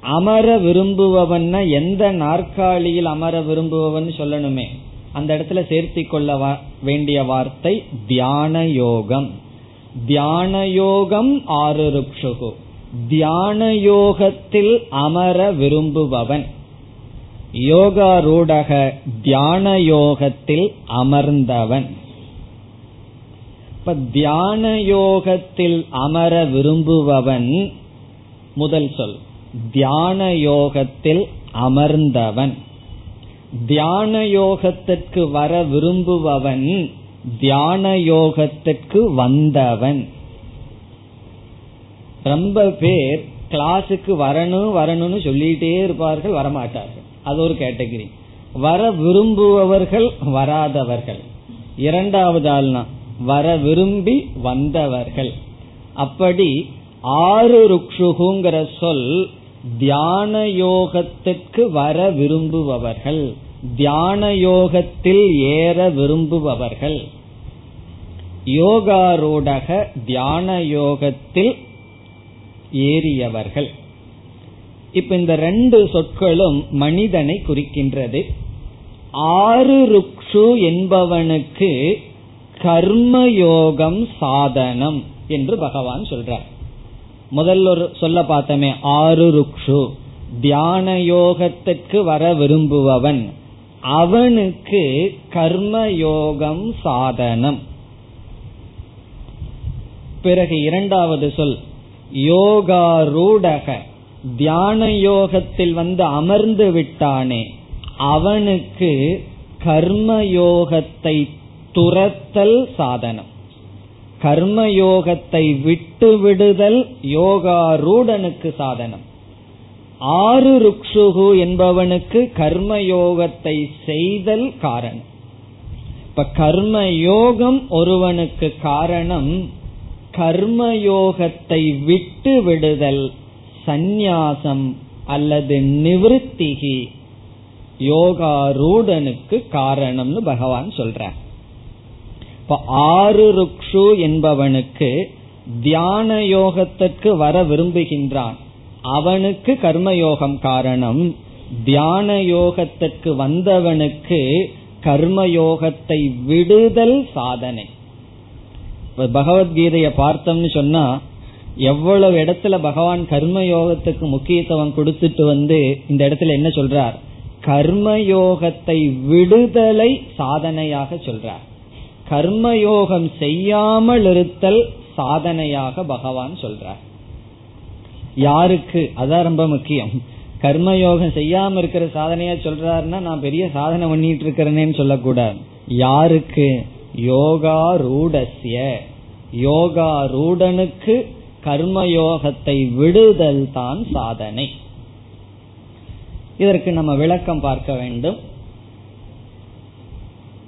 அமர விரும்புபவன் எந்த நாற்காலியில் அமர விரும்புபவன் சொல்லணுமே. அந்த இடத்துல சேர்த்தி கொள்ள வேண்டிய வார்த்தை தியான யோகம். தியான யோகம் ஆறு ருக்ஷுகு. தியான யோகத்தில் அமர விரும்புபவன். யோகாரூடக தியான யோகத்தில் அமர்ந்தவன். இப்ப தியான யோகத்தில் அமர விரும்புபவன் முதல் சொல். தியான யோகத்தில் அமர்ந்தவன். தியான யோகத்திற்கு வர விரும்புபவன் தியான யோகத்திற்கு வந்தவன். ரொம்ப பேர் கிளாஸுக்கு வரணும் வரணும்னு சொல்லிட்டே இருப்பார்கள் வரமாட்டார்கள். அது ஒரு கேட்டகிரி வர விரும்புபவர்கள் வராதவர்கள். இரண்டாவது ஆள்னா வர விரும்பி வந்தவர்கள். அப்படி ஆறு ருக்ஷுகுங்கிற சொல் தியான யோகத்துக்கு வர விரும்புபவர்கள். தியான யோகத்தில் ஏற விரும்புபவர்கள். யோகாரூடக தியான யோகத்தில் ஏறியவர்கள். இப்ப இந்த ரெண்டு சொற்களும் மனிதனை குறிக்கின்றது. ஆறு ருக்ஷு என்பவனுக்கு கர்மயோகம் சாதனம் என்று பகவான் சொல்றார். முதல்ல ஒரு சொல்ல பார்த்தமே ஆறு ருக்ஷு. தியான யோகத்துக்கு வர விரும்புபவன். அவனுக்கு கர்மயோகம் சாதனம். பிறகு இரண்டாவது சொல் யோகாரூடக தியான யோகத்தில் வந்து அமர்ந்து விட்டானே அவனுக்கு கர்மயோகத்தை துரத்தல் சாதனம். கர்மயோகத்தை விட்டு விடுதல் யோகாரூடனுக்கு சாதனம். ஆறு ருக்ஷுகு என்பவனுக்கு கர்மயோகத்தை செய்தல் காரணம். இப்ப கர்ம யோகம் ஒருவனுக்கு காரணம் கர்மயோகத்தை விட்டு விடுதல் சந்நியாசம் அல்லது நிவிருத்திகி யோகாரூடனுக்கு காரணம்னு பகவான் சொல்றார். இப்ப ஆறு ருக்ஷு என்பவனுக்கு தியான யோகத்திற்கு வர விரும்புகின்றான். அவனுக்கு கர்மயோகம் காரணம் தியான யோகத்திற்கு வந்தவனுக்கு கர்மயோகத்தை விடுதல் சாதனை. பகவத்கீதைய பார்த்தோம்னு சொன்னா எவ்வளவு இடத்துல பகவான் கர்ம யோகத்துக்கு முக்கியத்துவம் கொடுத்துட்டு வந்து இந்த இடத்துல என்ன சொல்றார்? கர்மயோகத்தை விடுதலை சாதனையாக சொல்றார். கர்மயோகம் செய்யாமல் இருத்தல் சாதனையாக பகவான் சொல்றார். யாருக்கு? அதான் ரொம்ப முக்கியம். கர்மயோகம் செய்யாம இருக்கிற சாதனையா சொல்றாருன்னா நான் பெரிய சாதனை பண்ணிட்டு இருக்கிறேன்னு சொல்லக்கூடாது. யாருக்கு? யோகா ரூடசிய யோகா ரூடனுக்கு கர்மயோகத்தை விடுதல் தான் சாதனை. இதற்கு நம்ம விளக்கம் பார்க்க வேண்டும்.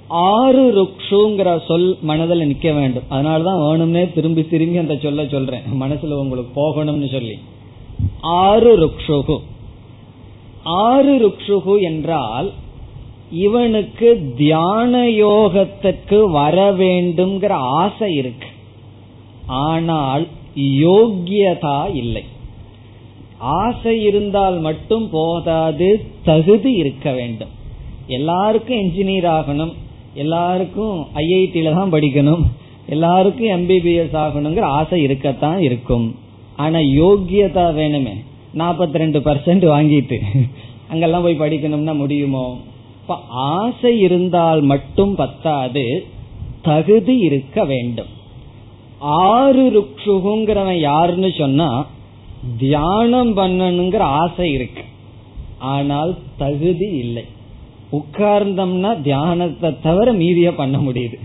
ஆறு ருக்ஷுங்கிற சொல் மனதில் நிக்க வேண்டும். அதனாலதான் வேணும்னே திரும்பி திரும்பி அந்த சொல்ல சொல்றேன். மனசுல உங்களுக்கு போகணும்னு சொல்லி. ஆறு ருக்ஷுகு. ஆறு ருக்ஷுகு என்றால் இவனுக்கு தியான யோகத்துக்கு வர வேண்டும்ங்கிற ஆசை இருக்கு. ஆனால் யோக்கியதா இல்லை. ஆசை இருந்தால் மட்டும் போதாது தகுதி இருக்க வேண்டும். எல்லாருக்கும் என்ஜினியர் ஆகணும் எல்லாருக்கும் ஐஐடியில தான் படிக்கணும் எல்லாருக்கும் எம்பிபிஎஸ் ஆகணுங்கிற ஆசை இருக்கத்தான் இருக்கும். ஆனா யோக்கியதா வேணுமே நாற்பத்தி ரெண்டு பர்சன்ட் வாங்கிட்டு அங்கெல்லாம் போய் படிக்கணும்னா முடியுமோ? இப்ப ஆசை இருந்தால் மட்டும் பத்தாது தகுதி இருக்க வேண்டும். ஆறு ருக்ஷுகுங்கிறவன் யாருன்னு சொன்னா தியானம் பண்ணணுங்கிற ஆசை இருக்கு. ஆனால் தகுதி இல்லை. உட்கார்ந்தோம்னா தியானத்தை தவிர மீதிய பண்ண முடியுது.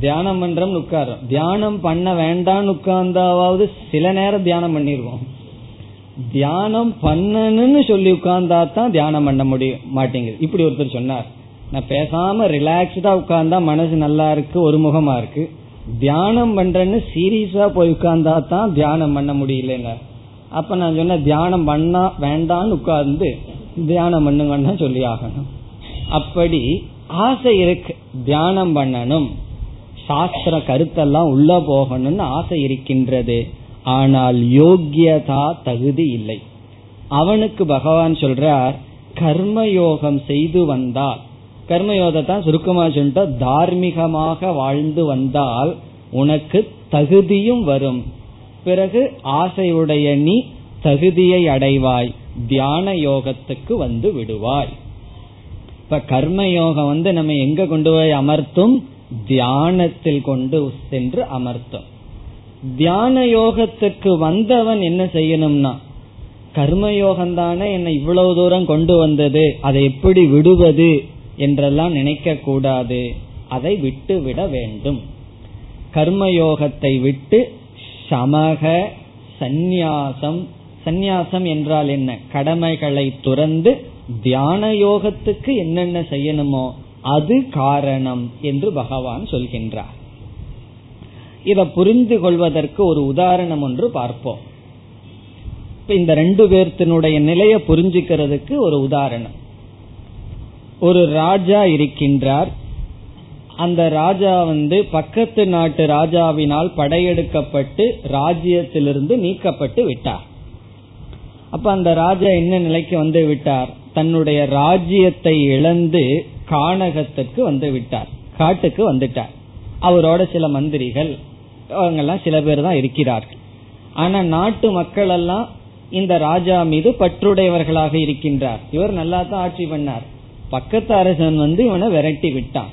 தியானம் பண்றோம்னு உட்கார்றோம். தியானம் பண்ண வேண்டாம்னு உட்கார்ந்தாவது சில நேரம் தியானம் பண்ணிடுவோம் தியானம் பண்ணணும்னு சொல்லி உட்கார்ந்தா தான் தியானம் பண்ண முடிய மாட்டேங்குது. இப்படி ஒருத்தர் சொன்னார். நான் பேசாம ரிலாக்ஸ்டா உட்கார்ந்தா மனசு நல்லா இருக்கு ஒரு முகமா இருக்கு. தியானம் பண்றேன்னு சீரியஸா போய் உட்கார்ந்தா தான் தியானம் பண்ண முடியலங்க அப்ப நான் சொன்ன தியானம் பண்ணா வேண்டான்னு உட்கார்ந்து தியானம் பண்ணுங்கன்னா சொல்லி ஆகணும். அப்படி ஆசை இருக்கு. தியானம் பண்ணணும். சாஸ்திர கருத்தெல்லாம் உள்ள போகணும்னு ஆசை இருக்கின்றது. ஆனால் யோக்கியதா தகுதி இல்லை. அவனுக்கு பகவான் சொல்றார் கர்மயோகம் செய்து வந்தால் கர்மயோகத்தை சுருக்கமா சொல்லிட்டா தார்மீகமாக வாழ்ந்து வந்தால் உனக்கு தகுதியும் வரும். பிறகு ஆசையுடைய நீ தகுதியை அடைவாய் தியான யோகத்துக்கு வந்து விடுவாய். இப்ப கர்மயோகம் வந்து நம்ம எங்க கொண்டு போய் அமர்த்தும்? தியானத்தில் கொண்டு சென்று அமர்த்தும். தியான யோகத்துக்கு வந்தவன் என்ன செய்யணும்னா கர்மயோகம் தானே என்னை இவ்வளவு தூரம் கொண்டு வந்தது அதை எப்படி விடுவது என்றெல்லாம் நினைக்க கூடாது அதை விட்டு விட வேண்டும். கர்மயோகத்தை விட்டு சமக சந்நியாசம் சந்நியாசம் என்றால் என்ன? கடமைகளை துறந்து தியான யோகத்துக்கு என்னென்ன செய்யணுமோ அது காரணம் என்று பகவான் சொல்கின்றார். இதை புரிந்து கொள்வதற்கு ஒரு உதாரணம் ஒன்று பார்ப்போம். இந்த ரெண்டு பேர்த்தினுடைய நிலையை புரிஞ்சுக்கிறதுக்கு ஒரு உதாரணம். ஒரு ராஜா இருக்கின்றார். அந்த ராஜா வந்து பக்கத்து நாட்டு ராஜாவினால் படையெடுக்கப்பட்டு ராஜ்யத்திலிருந்து நீக்கப்பட்டு விட்டார். அப்ப அந்த ராஜா என்ன நிலைக்கு வந்து விட்டார்? தன்னுடைய ராஜ்யத்தை இழந்து கானகத்திற்கு வந்து விட்டார். காட்டுக்கு வந்துட்டார். அவரோட சில மந்திரிகள். அவங்கெல்லாம் சில பேர் தான் இருக்கிறார்கள். ஆனா நாட்டு மக்கள் எல்லாம் இந்த ராஜா மீது பற்றுடையவர்களாக இருக்கின்றார். இவர் நல்லா தான் ஆட்சி பண்ணார். பக்கத்து அரசன் வந்து இவனை விரட்டி விட்டான்.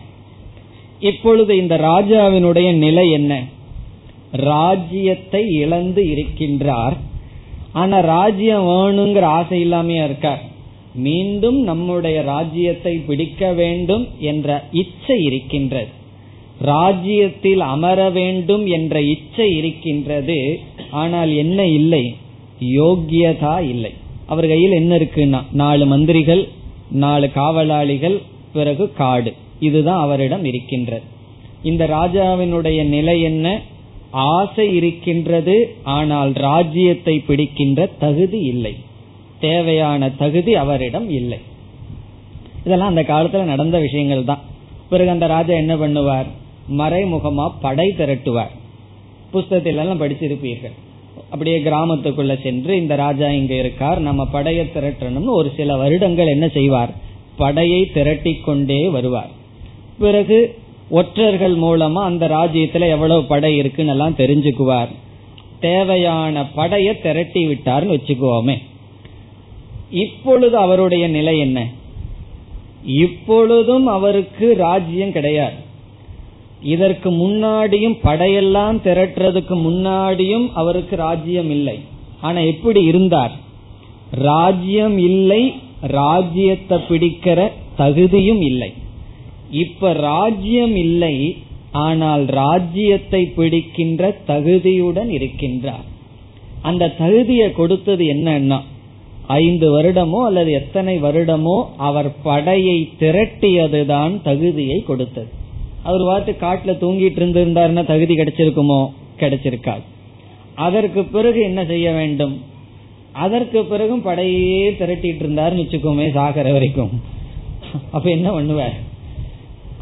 இப்பொழுது இந்த ராஜாவினுடைய நிலை என்ன? ராஜ்யத்தை இழந்து இருக்கின்றார். ஆனா ராஜ்யம் வேணுங்கிற ஆசை இல்லாமையா இருக்கார். மீண்டும் நம்முடைய ராஜ்யத்தை பிடிக்க வேண்டும் என்ற இச்சை இருக்கின்றது. ராஜ்யத்தில் அமர வேண்டும் என்ற இச்சை இருக்கின்றது. ஆனால் என்ன இல்லை? யோக்கியதா இல்லை. அவர் கையில் என்ன இருக்குன்னா நாலு மந்திரிகள் நாலு காவலாளிகள் பிறகு காடு. இதுதான் அவரிடம் இருக்கின்றது. இந்த ராஜாவினுடைய நிலை என்ன? ஆசை இருக்கின்றது ஆனால் ராஜ்யத்தை பிடிக்கின்ற தகுதி இல்லை. தேவையான தகுதி அவரிடம் இல்லை. இதெல்லாம் அந்த காலத்துல நடந்த விஷயங்கள் தான். பிறகு அந்த ராஜா என்ன பண்ணுவார்? மறைமுகமா படை திரட்டுவார். புஸ்தகத்திலெல்லாம் படிச்சிருப்பீர்கள். அப்படியே கிராமத்துக்குள்ள சென்று இந்த ராஜா இங்க இருக்கார் நம்ம படையை திரட்டணும்னு ஒரு சில வருடங்கள் என்ன செய்வார்? படையை திரட்டி கொண்டே வருவார். பிறகு ஒற்றர்கள் மூலமா அந்த ராஜ்யத்துல எவ்வளவு படை இருக்குன்னு எல்லாம் தெரிஞ்சுக்குவார். தேவையான படையை திரட்டி விட்டார்னு வச்சுக்குவோமே. இப்பொழுது அவருடைய நிலை என்ன? இப்பொழுதும் அவருக்கு ராஜ்யம் கிடையாது. இதற்கு முன்னாடியும் படையெல்லாம் திரட்டுறதுக்கு முன்னாடியும் அவருக்கு ராஜ்யம் இல்லை. ஆனா எப்படி இருந்தார்? ராஜ்யம் இல்லை ராஜ்யத்தை பிடிக்கிற தகுதியும் இல்லை. இப்ப ராஜ்யம் இல்லை ஆனால் ராஜ்யத்தை பிடிக்கின்ற தகுதியுடன் இருக்கின்றார். அந்த தகுதியை கொடுத்தது என்னன்னா ஐந்து வருடமோ அல்லது எத்தனை வருடமோ அவர் படையை திரட்டியதுதான் தகுதியை கொடுத்தது. அவர் வாட்டு காட்டுல தூங்கிட்டு இருந்திருந்தாருன்னா தகுதி கிடைச்சிருக்குமோ? கிடைச்சிருக்காது. அதற்கு பிறகு என்ன செய்ய வேண்டும்? அதற்கு பிறகும் படையே திரட்டிட்டு இருந்தாருன்னு வச்சுக்கோமே சாகர வரைக்கும். அப்ப என்ன பண்ணுவார்?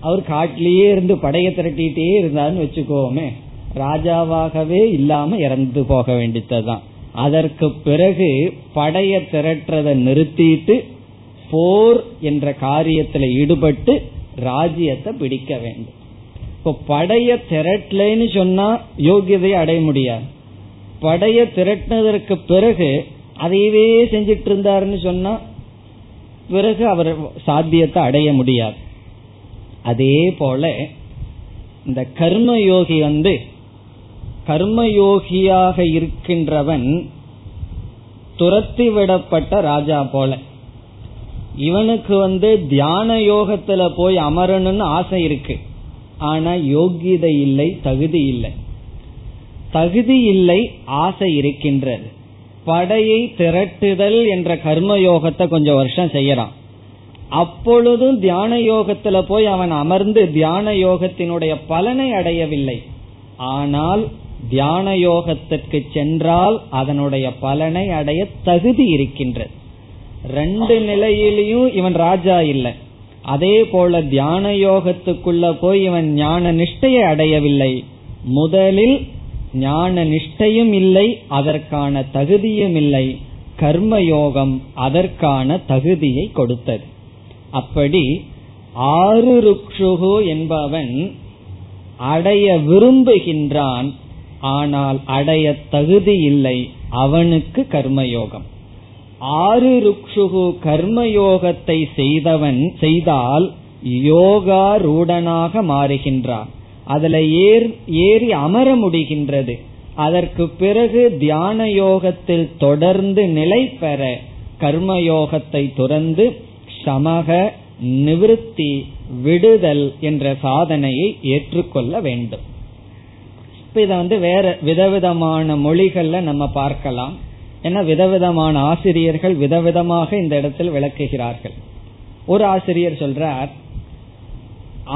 அவர் காட்டிலேயே இருந்து படையை திரட்டிட்டே இருந்தாருன்னு வச்சுக்கோமே. ராஜாவாகவே இல்லாம இறந்து போக வேண்டியதுதான். அதற்கு பிறகு படைய திரட்டுறதை நிறுத்திட்டு போர் என்ற காரியத்தில் ஈடுபட்டு ராஜ்யத்தை பிடிக்க வேண்டும். இப்போ படைய திரட்டலைன்னு சொன்னா யோகியதை அடைய முடியாது. படைய திரட்டினதற்கு பிறகு அதையவே செஞ்சிட்டு இருந்தாருன்னு சொன்னா பிறகு அவர் சாத்தியத்தை அடைய முடியாது. அதே போல இந்த கர்ம யோகி வந்து கர்மயோகியாக இருக்கின்றவன் துரத்தி விடப்பட்ட ராஜா போல. இவனுக்கு வந்து தியான யோகத்துல போய் அமரணும்னு ஆசை இருக்கு. ஆனா யோகியதை இல்லை தகுதி இல்லை. தகுதி இல்லை ஆசை இருக்கின்றது. படையை திரட்டுதல் என்ற கர்ம யோகத்தை கொஞ்சம் வருஷம் செய்யறான். அப்பொழுதும் தியான யோகத்துல போய் அவன் அமர்ந்து தியான யோகத்தினுடைய பலனை அடையவில்லை. ஆனால் தியான யோகத்திற்கு சென்றால் அதனுடைய பலனை அடைய தகுதி இருக்கின்றது. ரெண்டு நிலையிலையும் இவன் ராஜா இல்லை. அதே போல தியான யோகத்துக்குள்ள போய் இவன் ஞான நிஷ்டையை அடையவில்லை. முதலில் ஞான நிஷ்டையும் இல்லை அதற்கான தகுதியும் இல்லை. கர்மயோகம் அதற்கான தகுதியை கொடுத்தது. அப்படி ஆறு ருக்ஷுகு என்பவன் அடைய விரும்புகின்றான் ஆனால் அடைய தகுதி இல்லை அவனுக்கு கர்மயோகம் ஆறு ருக்ஷுகு கர்மயோகத்தை செய்தவன் செய்தால் யோகா ரூடனாக மாறுகின்றான். அதுல ஏர் ஏறி அமர முடிகின்றது. அதற்கு பிறகு தியான யோகத்தில் தொடர்ந்து நிலை பெற கர்மயோகத்தை துறந்து சமக நிவிருத்தி விடுதல் என்ற சாதனையை ஏற்றுக்கொள்ள வேண்டும். இப்ப இத வந்து வேற விதவிதமான மொழிகள்ல நம்ம பார்க்கலாம். ஏன்னா விதவிதமான ஆசிரியர்கள் விதவிதமாக இந்த இடத்தில் விளக்குகிறார்கள். ஒரு ஆசிரியர் சொல்றார்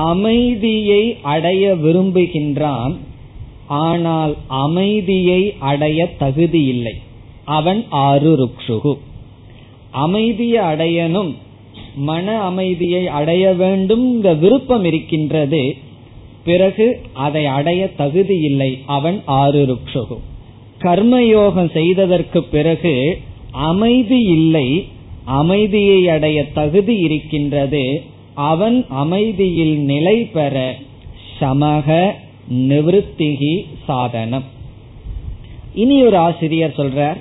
அமைதியை அடைய விரும்புகின்றான் ஆனால் அமைதியை அடைய தகுதி இல்லை. அவன் ஆறு ருக்ஷுகு அமைதியை அடையணும் மன அமைதியை அடைய வேண்டும் விருப்பம் இருக்கின்றது பிறகு அதை அடைய தகுதி இல்லை அவன் ஆறு ருக்ஷுகு கர்மயோகம் செய்ததற்கு பிறகு அமைதி இல்லை அமைதியை அடைய தகுதி இருக்கின்றது. அவன் அமைதியில் நிலை பெற சமக நிவத்திகி சாதனம். இனி ஒரு ஆசிரியர் சொல்றார்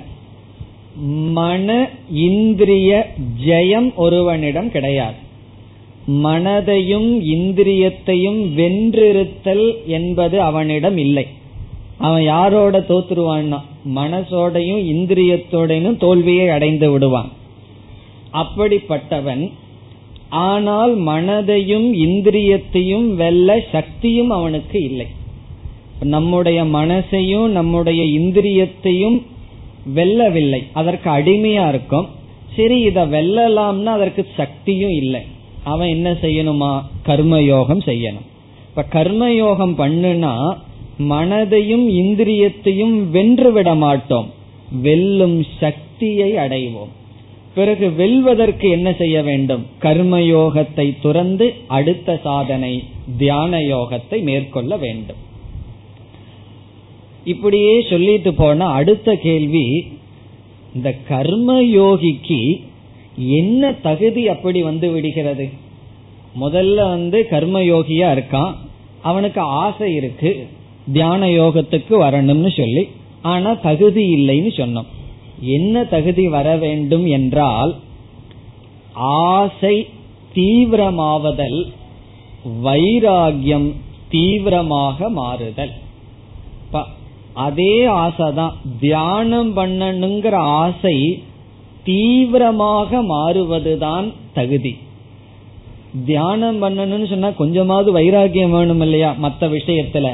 மன இந்திரிய ஜெயம் ஒருவனிடம் கிடையாது. மனதையும் இந்திரியத்தையும் வென்றிருத்தல் என்பது அவனிடம் இல்லை. அவன் யாரோட தோத்துருவான்னா மனசோடையும் இந்திரியத்தோடையும் தோல்வியை அடைந்து விடுவான். அப்படிப்பட்டவன் ஆனால் மனதையும் இந்திரியத்தையும் வெல்ல சக்தியும் அவனுக்கு இல்லை. நம்முடைய மனசையும் நம்முடைய இந்திரியத்தையும் வெல்லவில்லை. அதற்கு அடிமையா இருக்கும். சரி இத வெல்லலாம்னா அதற்கு சக்தியும் இல்லை. அவன் என்ன செய்யணுமா? கர்மயோகம் செய்யணும். இப்ப கர்மயோகம் பண்ணுனா மனதையும் இந்திரியத்தையும் வென்று விட மாட்டோம் வெல்லும் சக்தியை அடைவோம். பிறகு வெல்வதற்கு என்ன செய்ய வேண்டும்? கர்மயோகத்தை துறந்து அடுத்த சாதனை தியான யோகத்தை மேற்கொள்ள வேண்டும். இப்படியே சொல்லிட்டு போன அடுத்த கேள்வி இந்த கர்ம யோகிக்கு என்ன தகுதி அப்படி வந்து விடுகிறது? முதல்ல வந்து கர்மயோகியா இருக்கான். அவனுக்கு ஆசை இருக்கு. தியான யோகத்துக்கு வரணும்னு சொல்லி ஆனா தகுதி இல்லைன்னு சொன்னோம். என்ன தகுதி வர வேண்டும் என்றால் ஆசை தீவிரமாவதல் வைராகியம் தீவிரமாக மாறுதல். அதே ஆசைதான். தியானம் பண்ணணுங்கிற ஆசை தீவிரமாக மாறுவதுதான் தகுதி. தியானம் பண்ணணும்னு சொன்னா கொஞ்சமாவது வைராகியம் வேணும் இல்லையா? மற்ற விஷயத்துல.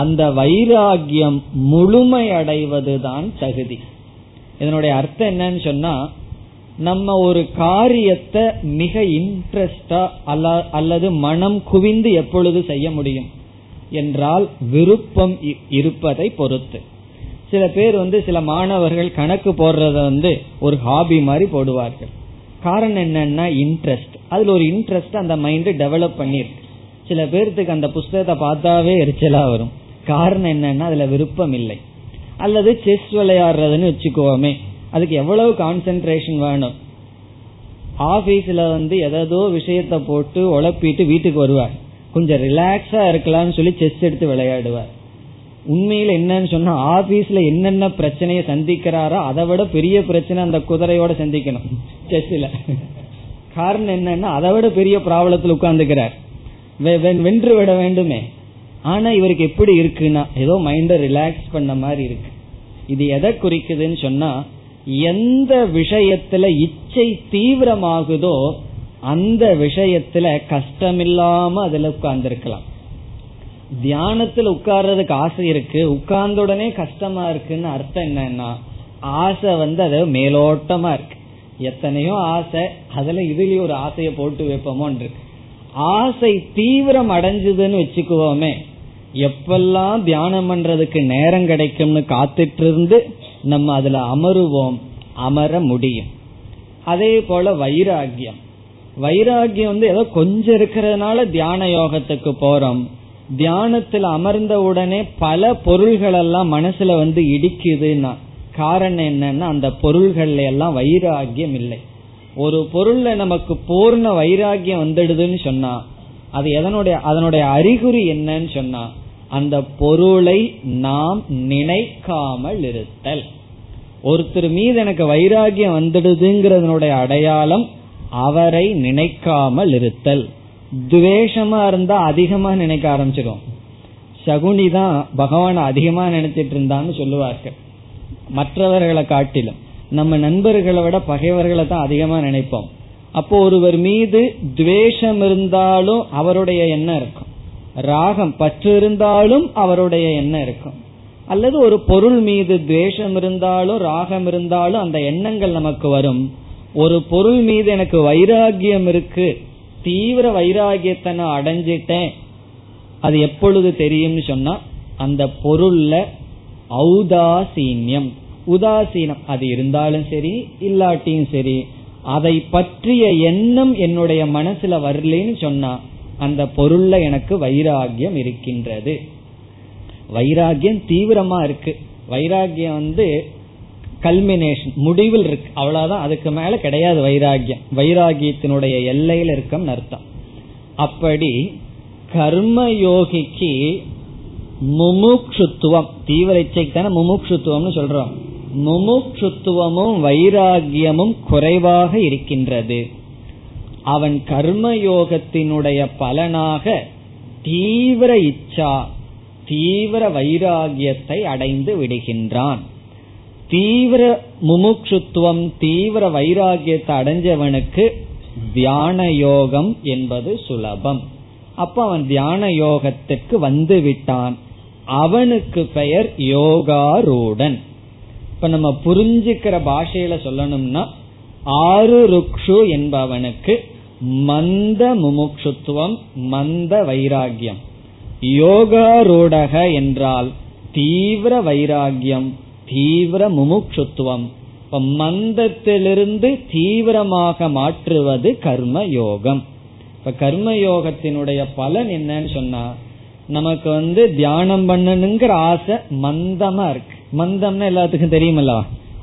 அந்த வைராகியம் முழுமை அடைவதுதான் தகுதி. இதனுடைய அர்த்தம் என்னன்னு சொன்னா நம்ம ஒரு காரியத்தை மிக இன்ட்ரெஸ்டா அல்லது மனம் குவிந்து எப்பொழுது செய்ய முடியும் என்றால் விருப்பம் இருப்பதை பொறுத்து. சில பேர் வந்து சில மாணவர்கள் கணக்கு போடுறத வந்து ஒரு ஹாபி மாதிரி போடுவார்கள். காரணம் என்னன்னா இன்ட்ரெஸ்ட் அதுல ஒரு இன்ட்ரெஸ்ட் அந்த மைண்ட் டெவலப் பண்ணிருக்கு சில பேர்த்துக்கு அந்த புஸ்தகத்தை பார்த்தாவே எரிச்சலா வரும். காரணம் என்னன்னா அதுல விருப்பம் இல்லை. அல்லது செஸ் விளையாடுறதுன்னு வச்சுக்கோமே அதுக்கு எவ்வளவு கான்சென்ட்ரேஷன் வேணும்? ஆபீஸ்ல வந்து எதோ விஷயத்த போட்டு உழப்பிட்டு வீட்டுக்கு வருவார். கொஞ்சம் ரிலாக்ஸா இருக்கலாம்னு சொல்லி செஸ் எடுத்து விளையாடுவார். உண்மையில என்னன்னு சொன்னா ஆபீஸ்ல என்னென்ன பிரச்சனையை சந்திக்கிறாரோ அதை விட பெரிய பிரச்சனை அந்த குதிரையோட சந்திக்கணும் செஸ்ல. காரணம் என்னன்னா அதை விட பெரிய ப்ராப்ளத்தில் உட்கார்ந்துக்கிறார். வென்று விட வேண்டுமே. ஆனா இவருக்கு எப்படி இருக்குன்னா ஏதோ மைண்ட ரிலாக்ஸ் பண்ண மாதிரி இருக்கு. இது எதை குறிக்குதுன்னு சொன்னா எந்த விஷயத்துல இச்சை தீவிரமாகுதோ அந்த விஷயத்துல கஷ்டமில்லாம அதுல உட்கார்ந்துருக்கலாம். தியானத்துல உட்கார்றதுக்கு ஆசை இருக்கு உட்கார்ந்த உடனே கஷ்டமா இருக்குன்னு அர்த்தம் என்னன்னா ஆசை வந்து அது மேலோட்டமா இருக்கு. எத்தனையோ ஆசை அதுல இதுலயும் ஒரு ஆசைய போட்டு வைப்போமோன்னு இருக்கு. ஆசை தீவிரம் அடைஞ்சதுன்னு வச்சுக்குவோமே. எப்பெல்லாம் தியானம் பண்றதுக்கு நேரம் கிடைக்கும்னு காத்துட்டு இருந்து நம்ம அதுல அமருவோம் அமர முடியும். அதே போல வைராகியம் வைராகியம் வந்து ஏதோ கொஞ்சம் இருக்கிறதுனால தியான யோகத்துக்கு போறோம். தியானத்தில் அமர்ந்த உடனே பல பொருள்கள் எல்லாம் மனசுல வந்து இடிக்குதுன்னா காரணம் என்னன்னா அந்த பொருள்கள்ல எல்லாம் வைராகியம் இல்லை. ஒரு பொருள்ல நமக்கு பூர்ண வைராகியம் வந்துடுதுன்னு சொன்னா அது எதனுடைய அதனுடைய அறிகுறி என்னன்னு சொன்னா அந்த பொருளை நாம் நினைக்காமல் இருத்தல். ஒருத்தர் மீது எனக்கு வைராகியம் வந்துடுதுங்கிறதனுடைய அடையாளம் அவரை நினைக்காமல் இருத்தல். துவேஷமா இருந்தா அதிகமா நினைக்க ஆரம்பிச்சிடும். சகுனி தான் பகவான் அதிகமா நினைச்சிட்டு இருந்தான்னு சொல்லுவார்கள். மற்றவர்களை காட்டிலும். நம்ம நண்பர்களை விட பகைவர்களை தான் அதிகமா நினைப்போம். அப்போ ஒருவர் மீது துவேஷம் இருந்தாலும் அவருடைய எண்ணம் இருக்கும். ராகம் பற்று இருந்தாலும் அவருடைய எண்ணம் இருக்கும். அல்லது ஒரு பொருள் மீது துவேஷம் இருந்தாலும் ராகம் இருந்தாலும் அந்த எண்ணங்கள் நமக்கு வரும். ஒரு பொருள் மீது எனக்கு வைராகியம் இருக்கு. தீவிர வைராகியத்தை நான் அடைஞ்சிட்டேன். அது எப்பொழுது தெரியும்னு சொன்னா அந்த பொருள்ல ஔதாசீன்யம். உதாசீனம். அது இருந்தாலும் சரி இல்லாட்டியும் சரி அதை பற்றிய எண்ணம் என்னுடைய மனசுல வரலன்னு சொன்னா அந்த பொருள்ல எனக்கு வைராகியம் இருக்கின்றது. வைராகியம் தீவிரமா இருக்கு. வைராகியம் வந்து கல்மினேஷன் முடிவில் இருக்கு. அவ்வளவுதான். அதுக்கு மேல கிடையாது வைராகியம். வைராகியத்தினுடைய எல்லையில இருக்கும் அர்த்தம். அப்படி கர்ம யோகிக்கு முமுக்ஷுத்துவம் தீவிர இச்சைக்கு தானே முமுக்ஷுத்துவம்னு சொல்றோம். முமுக்ஷுத்துவமும் வைராகியமும் குறைவாக இருக்கின்றது. அவன் கர்மயோகத்தினுடைய பலனாக தீவிர இச்சா தீவிர வைராகியத்தை அடைந்து விடுகின்றான். தீவிர முமுட்சுத்துவம் தீவிர வைராகியத்தை அடைஞ்சவனுக்கு தியான யோகம் என்பது சுலபம். அப்ப அவன் தியான யோகத்துக்கு வந்து விட்டான் அவனுக்கு பெயர் யோகாரூடன். இப்ப நம்ம புரிஞ்சுக்கிற பாஷையில சொல்லணும்னா ஆறு ருக்ஷு என்பவனுக்கு மந்த முமுட்சுத்துவம் மந்த வைராகியம் யோகாரூடக என்றால் தீவிர வைராகியம் தீவிர முமுட்சுத்துவம் இப்ப மந்தத்திலிருந்து தீவிரமாக மாற்றுவது கர்ம யோகம். இப்ப கர்ம யோகத்தினுடைய பலன் என்னன்னு சொன்னா நமக்கு வந்து தியானம் பண்ணணுங்கிற ஆசை மந்தமா இருக்கு. மந்தம்னா எல்லாத்துக்கும் தெரியுமல்ல.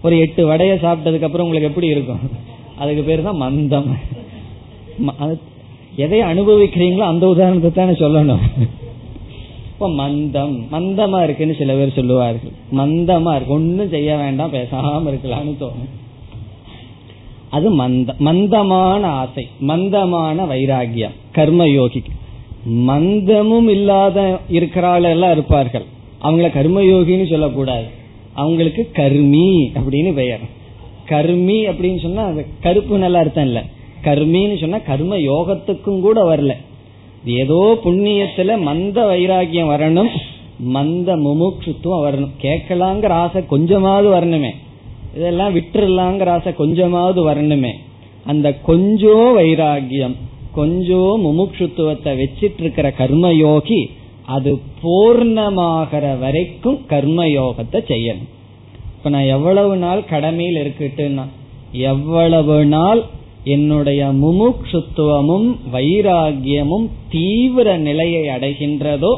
ஒரு எட்டு வடைய சாப்பிட்டதுக்கு அப்புறம் உங்களுக்கு எப்படி இருக்கும்? அதுக்கு பேர் தான் மந்தம். எதை அனுபவிக்கிறீங்களோ அந்த உதாரணத்தை தானே சொல்லணும். இப்ப மந்தம் மந்தமா இருக்குன்னு சில பேர் சொல்லுவார்கள். மந்தமா இருக்கு. ஒன்னும் செய்ய வேண்டாம் பேசாம இருக்கலாம்னு தோணும். அது மந்த மந்தமான ஆசை மந்தமான வைராகியம் கர்மயோகிக்கு மந்தமும் இல்லாத இருக்கிறாள் எல்லாம் இருப்பார்கள். அவங்கள கர்மயோகின்னு சொல்லக்கூடாது. அவங்களுக்கு கர்மி அப்படின்னு பெயர். கர்மி அப்படின்னு சொன்னா கருப்பு நல்லா அர்த்தம் இல்ல. கர்மின்னு சொன்னா கர்ம யோகத்துக்கும் கூட வரல. ஏதோ புண்ணியத்துல மந்த வைராகியம் வரணும் மந்த முமுட்சுத்துவம் வரணும். கேட்கலாங்கிற ஆசை கொஞ்சமாவது வரணுமே. இதெல்லாம் விட்டுறலாங்கிற ஆசை கொஞ்சமாவது வரணுமே. அந்த கொஞ்சோ வைராகியம் கொஞ்சோ முமுட்சுத்துவத்தை வச்சிட்டு இருக்கிற கர்மயோகி அது பூர்ணமாகிற வரைக்கும் கர்மயோகத்தை செய்யணும். இப்ப நான் எவ்வளவு நாள் கடமையில் இருக்கட்டுன்னா எவ்வளவு நாள் என்னுடைய முமுட்சுத்துவமும் வைராகியமும் தீவிர நிலையை அடைகின்றதோ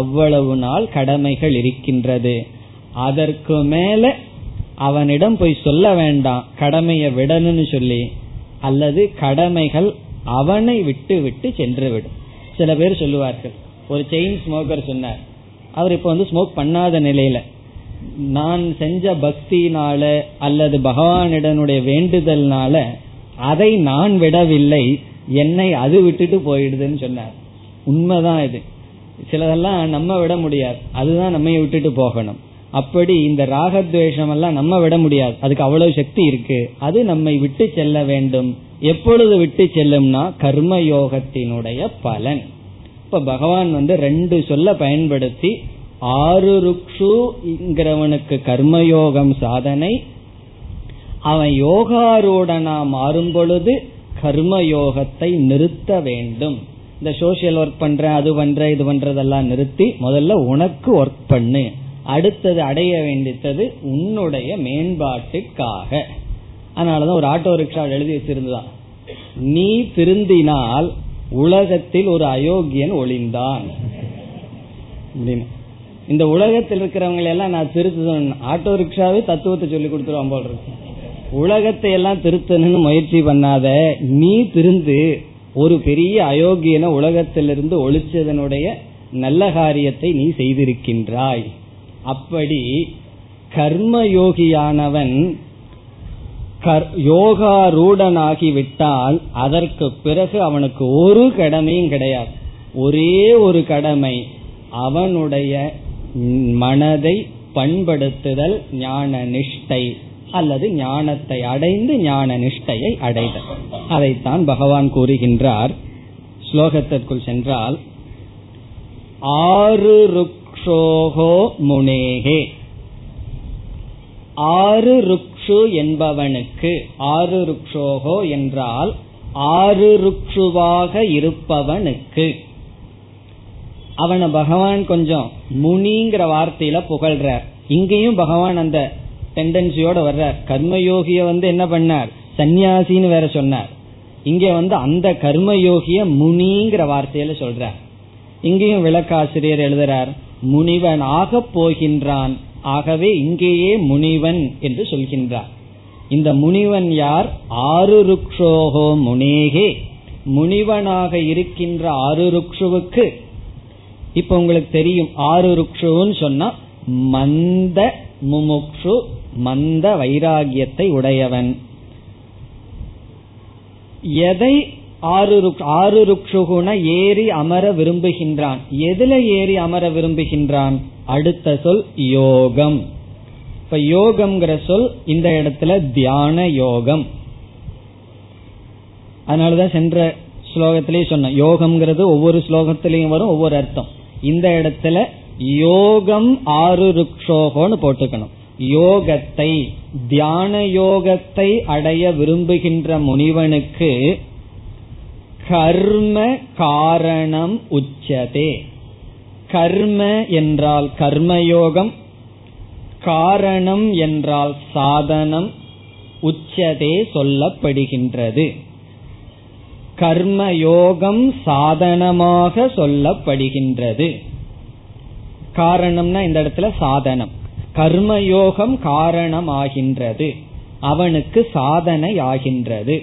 அவ்வளவு நாள் கடமைகள் இருக்கின்றது. அதற்கு மேல அவனிடம் போய் சொல்ல வேண்டாம் கடமையை விடணும்னு சொல்லி அல்லது கடமைகள் அவனை விட்டு விட்டு சென்றுவிடும். சில பேர் சொல்லுவார்கள் ஒரு செயின் ஸ்மோக்கர் சொன்னார். அவர் இப்ப வந்து ஸ்மோக் பண்ணாத நிலையில. நான் செஞ்ச பக்தினால அல்லது பகவானிடனுடைய வேண்டுதல்னால அதை நான் விடவில்லை என்னை அது விட்டுட்டு போயிடுதுன்னு சொன்னார். உண்மைதான் இது. சிலதெல்லாம் நம்ம விட முடியாது. அதுதான் நம்ம விட்டுட்டு போகணும். அப்படி இந்த ராகத்வேஷம் எல்லாம் நம்ம விட முடியாது. அதுக்கு அவ்வளவு சக்தி இருக்கு. அது நம்மை விட்டு செல்ல வேண்டும். எப்பொழுது விட்டு செல்லும்னா கர்ம யோகத்தினுடைய பலன். இப்ப பகவான் வந்து ரெண்டு சொல்ல பயன்படுத்தி ஆறு ருக்ஷுங்கிறவனுக்கு கர்மயோகம் சாதனை அவன் யோகாரூடனா மாறும் பொழுது கர்மயோகத்தை நிறுத்த வேண்டும். இந்த சோசியல் ஒர்க் பண்ற அது பண்ற இது பண்றதெல்லாம் நிறுத்தி முதல்ல உனக்கு ஒர்க் பண்ணு. அடுத்தது அடைய வேண்டித்தது உன்னுடைய மேம்பாட்டுக்காக. அதனாலதான் ஒரு ஆட்டோ ரிக்ஷா எழுதி வச்சிருந்தான் நீ திருந்தினால் உலகத்தில் ஒரு அயோக்கியன் ஒளிந்தான். இந்த உலகத்தில் இருக்கிறவங்க எல்லாம் நான் திருத்தணும் ஆட்டோ ரிக்ஷாவே தத்துவத்தை சொல்லி கொடுத்துருவான் போல் இருக்கு. உலகத்தை எல்லாம் திருத்தணும்னு முயற்சி பண்ணாத நீ திருந்து ஒரு பெரிய அயோக்கியன உலகத்திலிருந்து ஒழிச்சதனுடைய நல்ல காரியத்தை நீ செய்திருக்கின்றாய். அப்படி கர்மயோகியானவன் யோகாரூடனாகிவிட்டால் அதற்கு பிறகு அவனுக்கு ஒரு கடமையும் கிடையாது. ஒரே ஒரு கடமை அவனுடைய மனதை பண்படுத்துதல் ஞான நிஷ்டை அல்லது ஞானத்தை அடைந்து ஞான நிஷ்டையை அடைதல். அதைத்தான் பகவான் கூறுகின்றார். ஸ்லோகத்திற்குள் சென்றால் ஆறு ருக்ஷோகோ முனேகே. ஆறு ருக் ருக்ஷு என்பவனுக்கு ஆறு ருக்ஷோகோ என்றால் ஆறு ருக்ஷுவாக இருப்பவனுக்கு. அவனை பகவான் கொஞ்சம் முனிங்கிற வார்த்தையில புகழ்றார். இங்கேயும் பகவான் அந்த டெண்டன்சியோட வர்றார். கர்மயோகிய வந்து என்ன பண்ணார்? சன்னியாசின்னு வேற சொன்னார். இங்க வந்து அந்த கர்மயோகிய முனிங்கிற வார்த்தையில சொல்றார். இங்கேயும் விளக்காசிரியர் எழுதுறார் முனிவன் போகின்றான் ஆகவே இங்கேயே முனிவன் என்று சொல்கின்றார். இந்த முனிவன் யார்? ஆறு ருக்ஷோகோ முனேகே. முனிவனாக இருக்கின்ற ஆறு ருக்ஷுவுக்கு இப்ப உங்களுக்கு தெரியும் ஆறு ருக்ஷுன்னு சொன்னா மந்த முமுக்ஷு மந்த வைராகியத்தை உடையவன். எதை ஆறு ஆறு ருக்ஷுகுன ஏறி அமர விரும்புகின்றான்? எதுல ஏறி அமர விரும்புகின்றான்? அடுத்த சொல் யோகம். இப்ப யோகம்ங்கிற சொல் இந்த இடத்துல தியான யோகம். அதனாலதான் சென்ற ஸ்லோகத்திலேயே சொன்ன யோகம்ங்கிறது ஒவ்வொரு ஸ்லோகத்திலையும் வரும் ஒவ்வொரு அர்த்தம். இந்த இடத்துல யோகம் ஆறு ருக்ஷோகோன்னு போட்டுக்கணும். யோகத்தை தியான யோகத்தை அடைய விரும்புகின்ற முனிவனுக்கு கர்ம காரணம் உச்சதே. கர்ம என்றால் கர்மயோகம் காரணம் என்றால் சாதனம் உச்சதே சொல்லப்படுகின்றது. கர்மயோகம் சாதனமாக சொல்லப்படுகின்றது. காரணம்னா இந்த இடத்துல சாதனம். கர்மயோகம் காரணம் ஆகின்றது அவனுக்கு சாதனை ஆகின்றது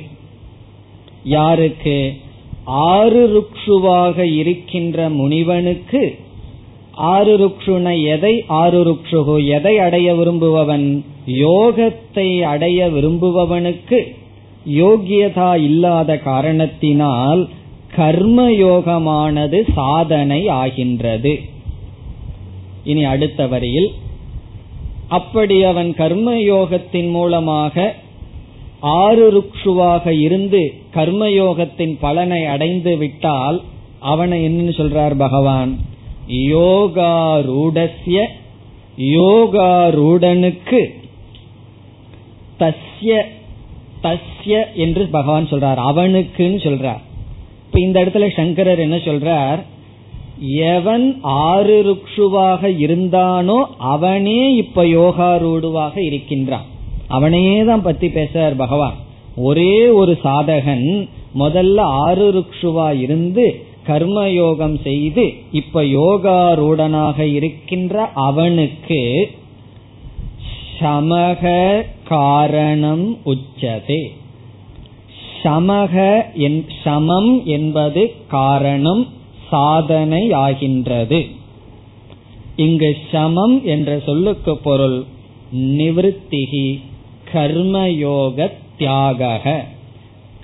யாருக்கு? ஆறு ருக்ஷுவாக இருக்கின்ற முனிவனுக்கு ஆருருக்ஷுன எதை ஆறு ருக்ஷுகு எதை அடைய விரும்புபவன்? யோகத்தை அடைய விரும்புபவனுக்கு யோகியதா இல்லாத காரணத்தினால் கர்ம யோகமானது சாதனை ஆகின்றது. இனி அடுத்த வரியில் அப்படி அவன் கர்ம யோகத்தின் மூலமாக ஆறு ருக்ஷுவாக இருந்து கர்மயோகத்தின் பலனை அடைந்து விட்டால் அவனை என்னன்னு சொல்றார் பகவான்? யோகாரூடஸ்ய யோகாரூடனுக்கு தஸ்ய தஸ்ய என்று பகவான் சொல்றார் அவனுக்குன்னு சொல்றார். இப்ப இந்த இடத்துல சங்கரர் என்ன சொல்றார்? எவன் ஆறு ருக்ஷுவாக இருந்தானோ அவனே இப்ப யோகாரூடுவாக இருக்கின்றான். அவனையே தான் பத்தி பேசுறார் பகவான். ஒரே ஒரு சாதகன் முதல்ல ஆறு ருக்ஷுவா இருந்து கர்மயோகம் செய்து இப்ப யோகாரூடனாக இருக்கின்ற அவனுக்கு சமக காரணம் உச்சதே. சமக சமம் என்பது காரணம் சாதனை ஆகின்றது. இங்கு சமம் என்ற சொல்லுக்கு பொருள் நிவிருத்திகி கர்மயோக தியாக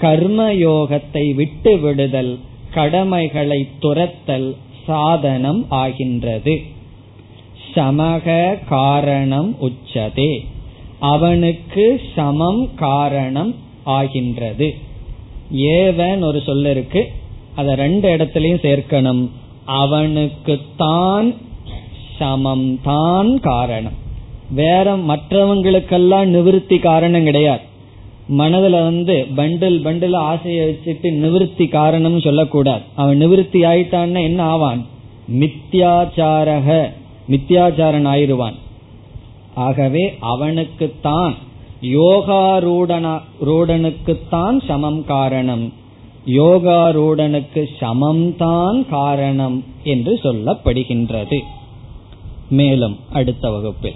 கர்மயோகத்தை விட்டு விடுதல் கடமைகளை துரத்தல் சாதனம் ஆகின்றது. சமக காரணம் உச்சதே. அவனுக்கு சமம் காரணம் ஆகின்றது. ஏவன் ஒரு சொல்ல இருக்கு. அத ரெண்டு இடத்துலயும் சேர்க்கணும். அவனுக்குத்தான் சமம் தான் காரணம். வேற மற்றவங்களுக்கெல்லாம் நிவிருத்தி காரணம் கிடையாது. மனதுல வந்து பண்டில் பண்டில் ஆசையை வச்சுட்டு நிவிருத்தி காரணம் சொல்லக்கூடாது. அவன் நிவிருத்தி ஆயிட்டான்னா என்ன ஆவான்? மித்யாச்சாரக மித்யாச்சாரன் ஆயிருவான். ஆகவே அவனுக்குத்தான் யோகாரூடனுக்குத்தான் சமம் காரணம். யோகாரூடனுக்கு சமம்தான் காரணம் என்று சொல்லப்படுகின்றது. மேலும் அடுத்த வகுப்பில்.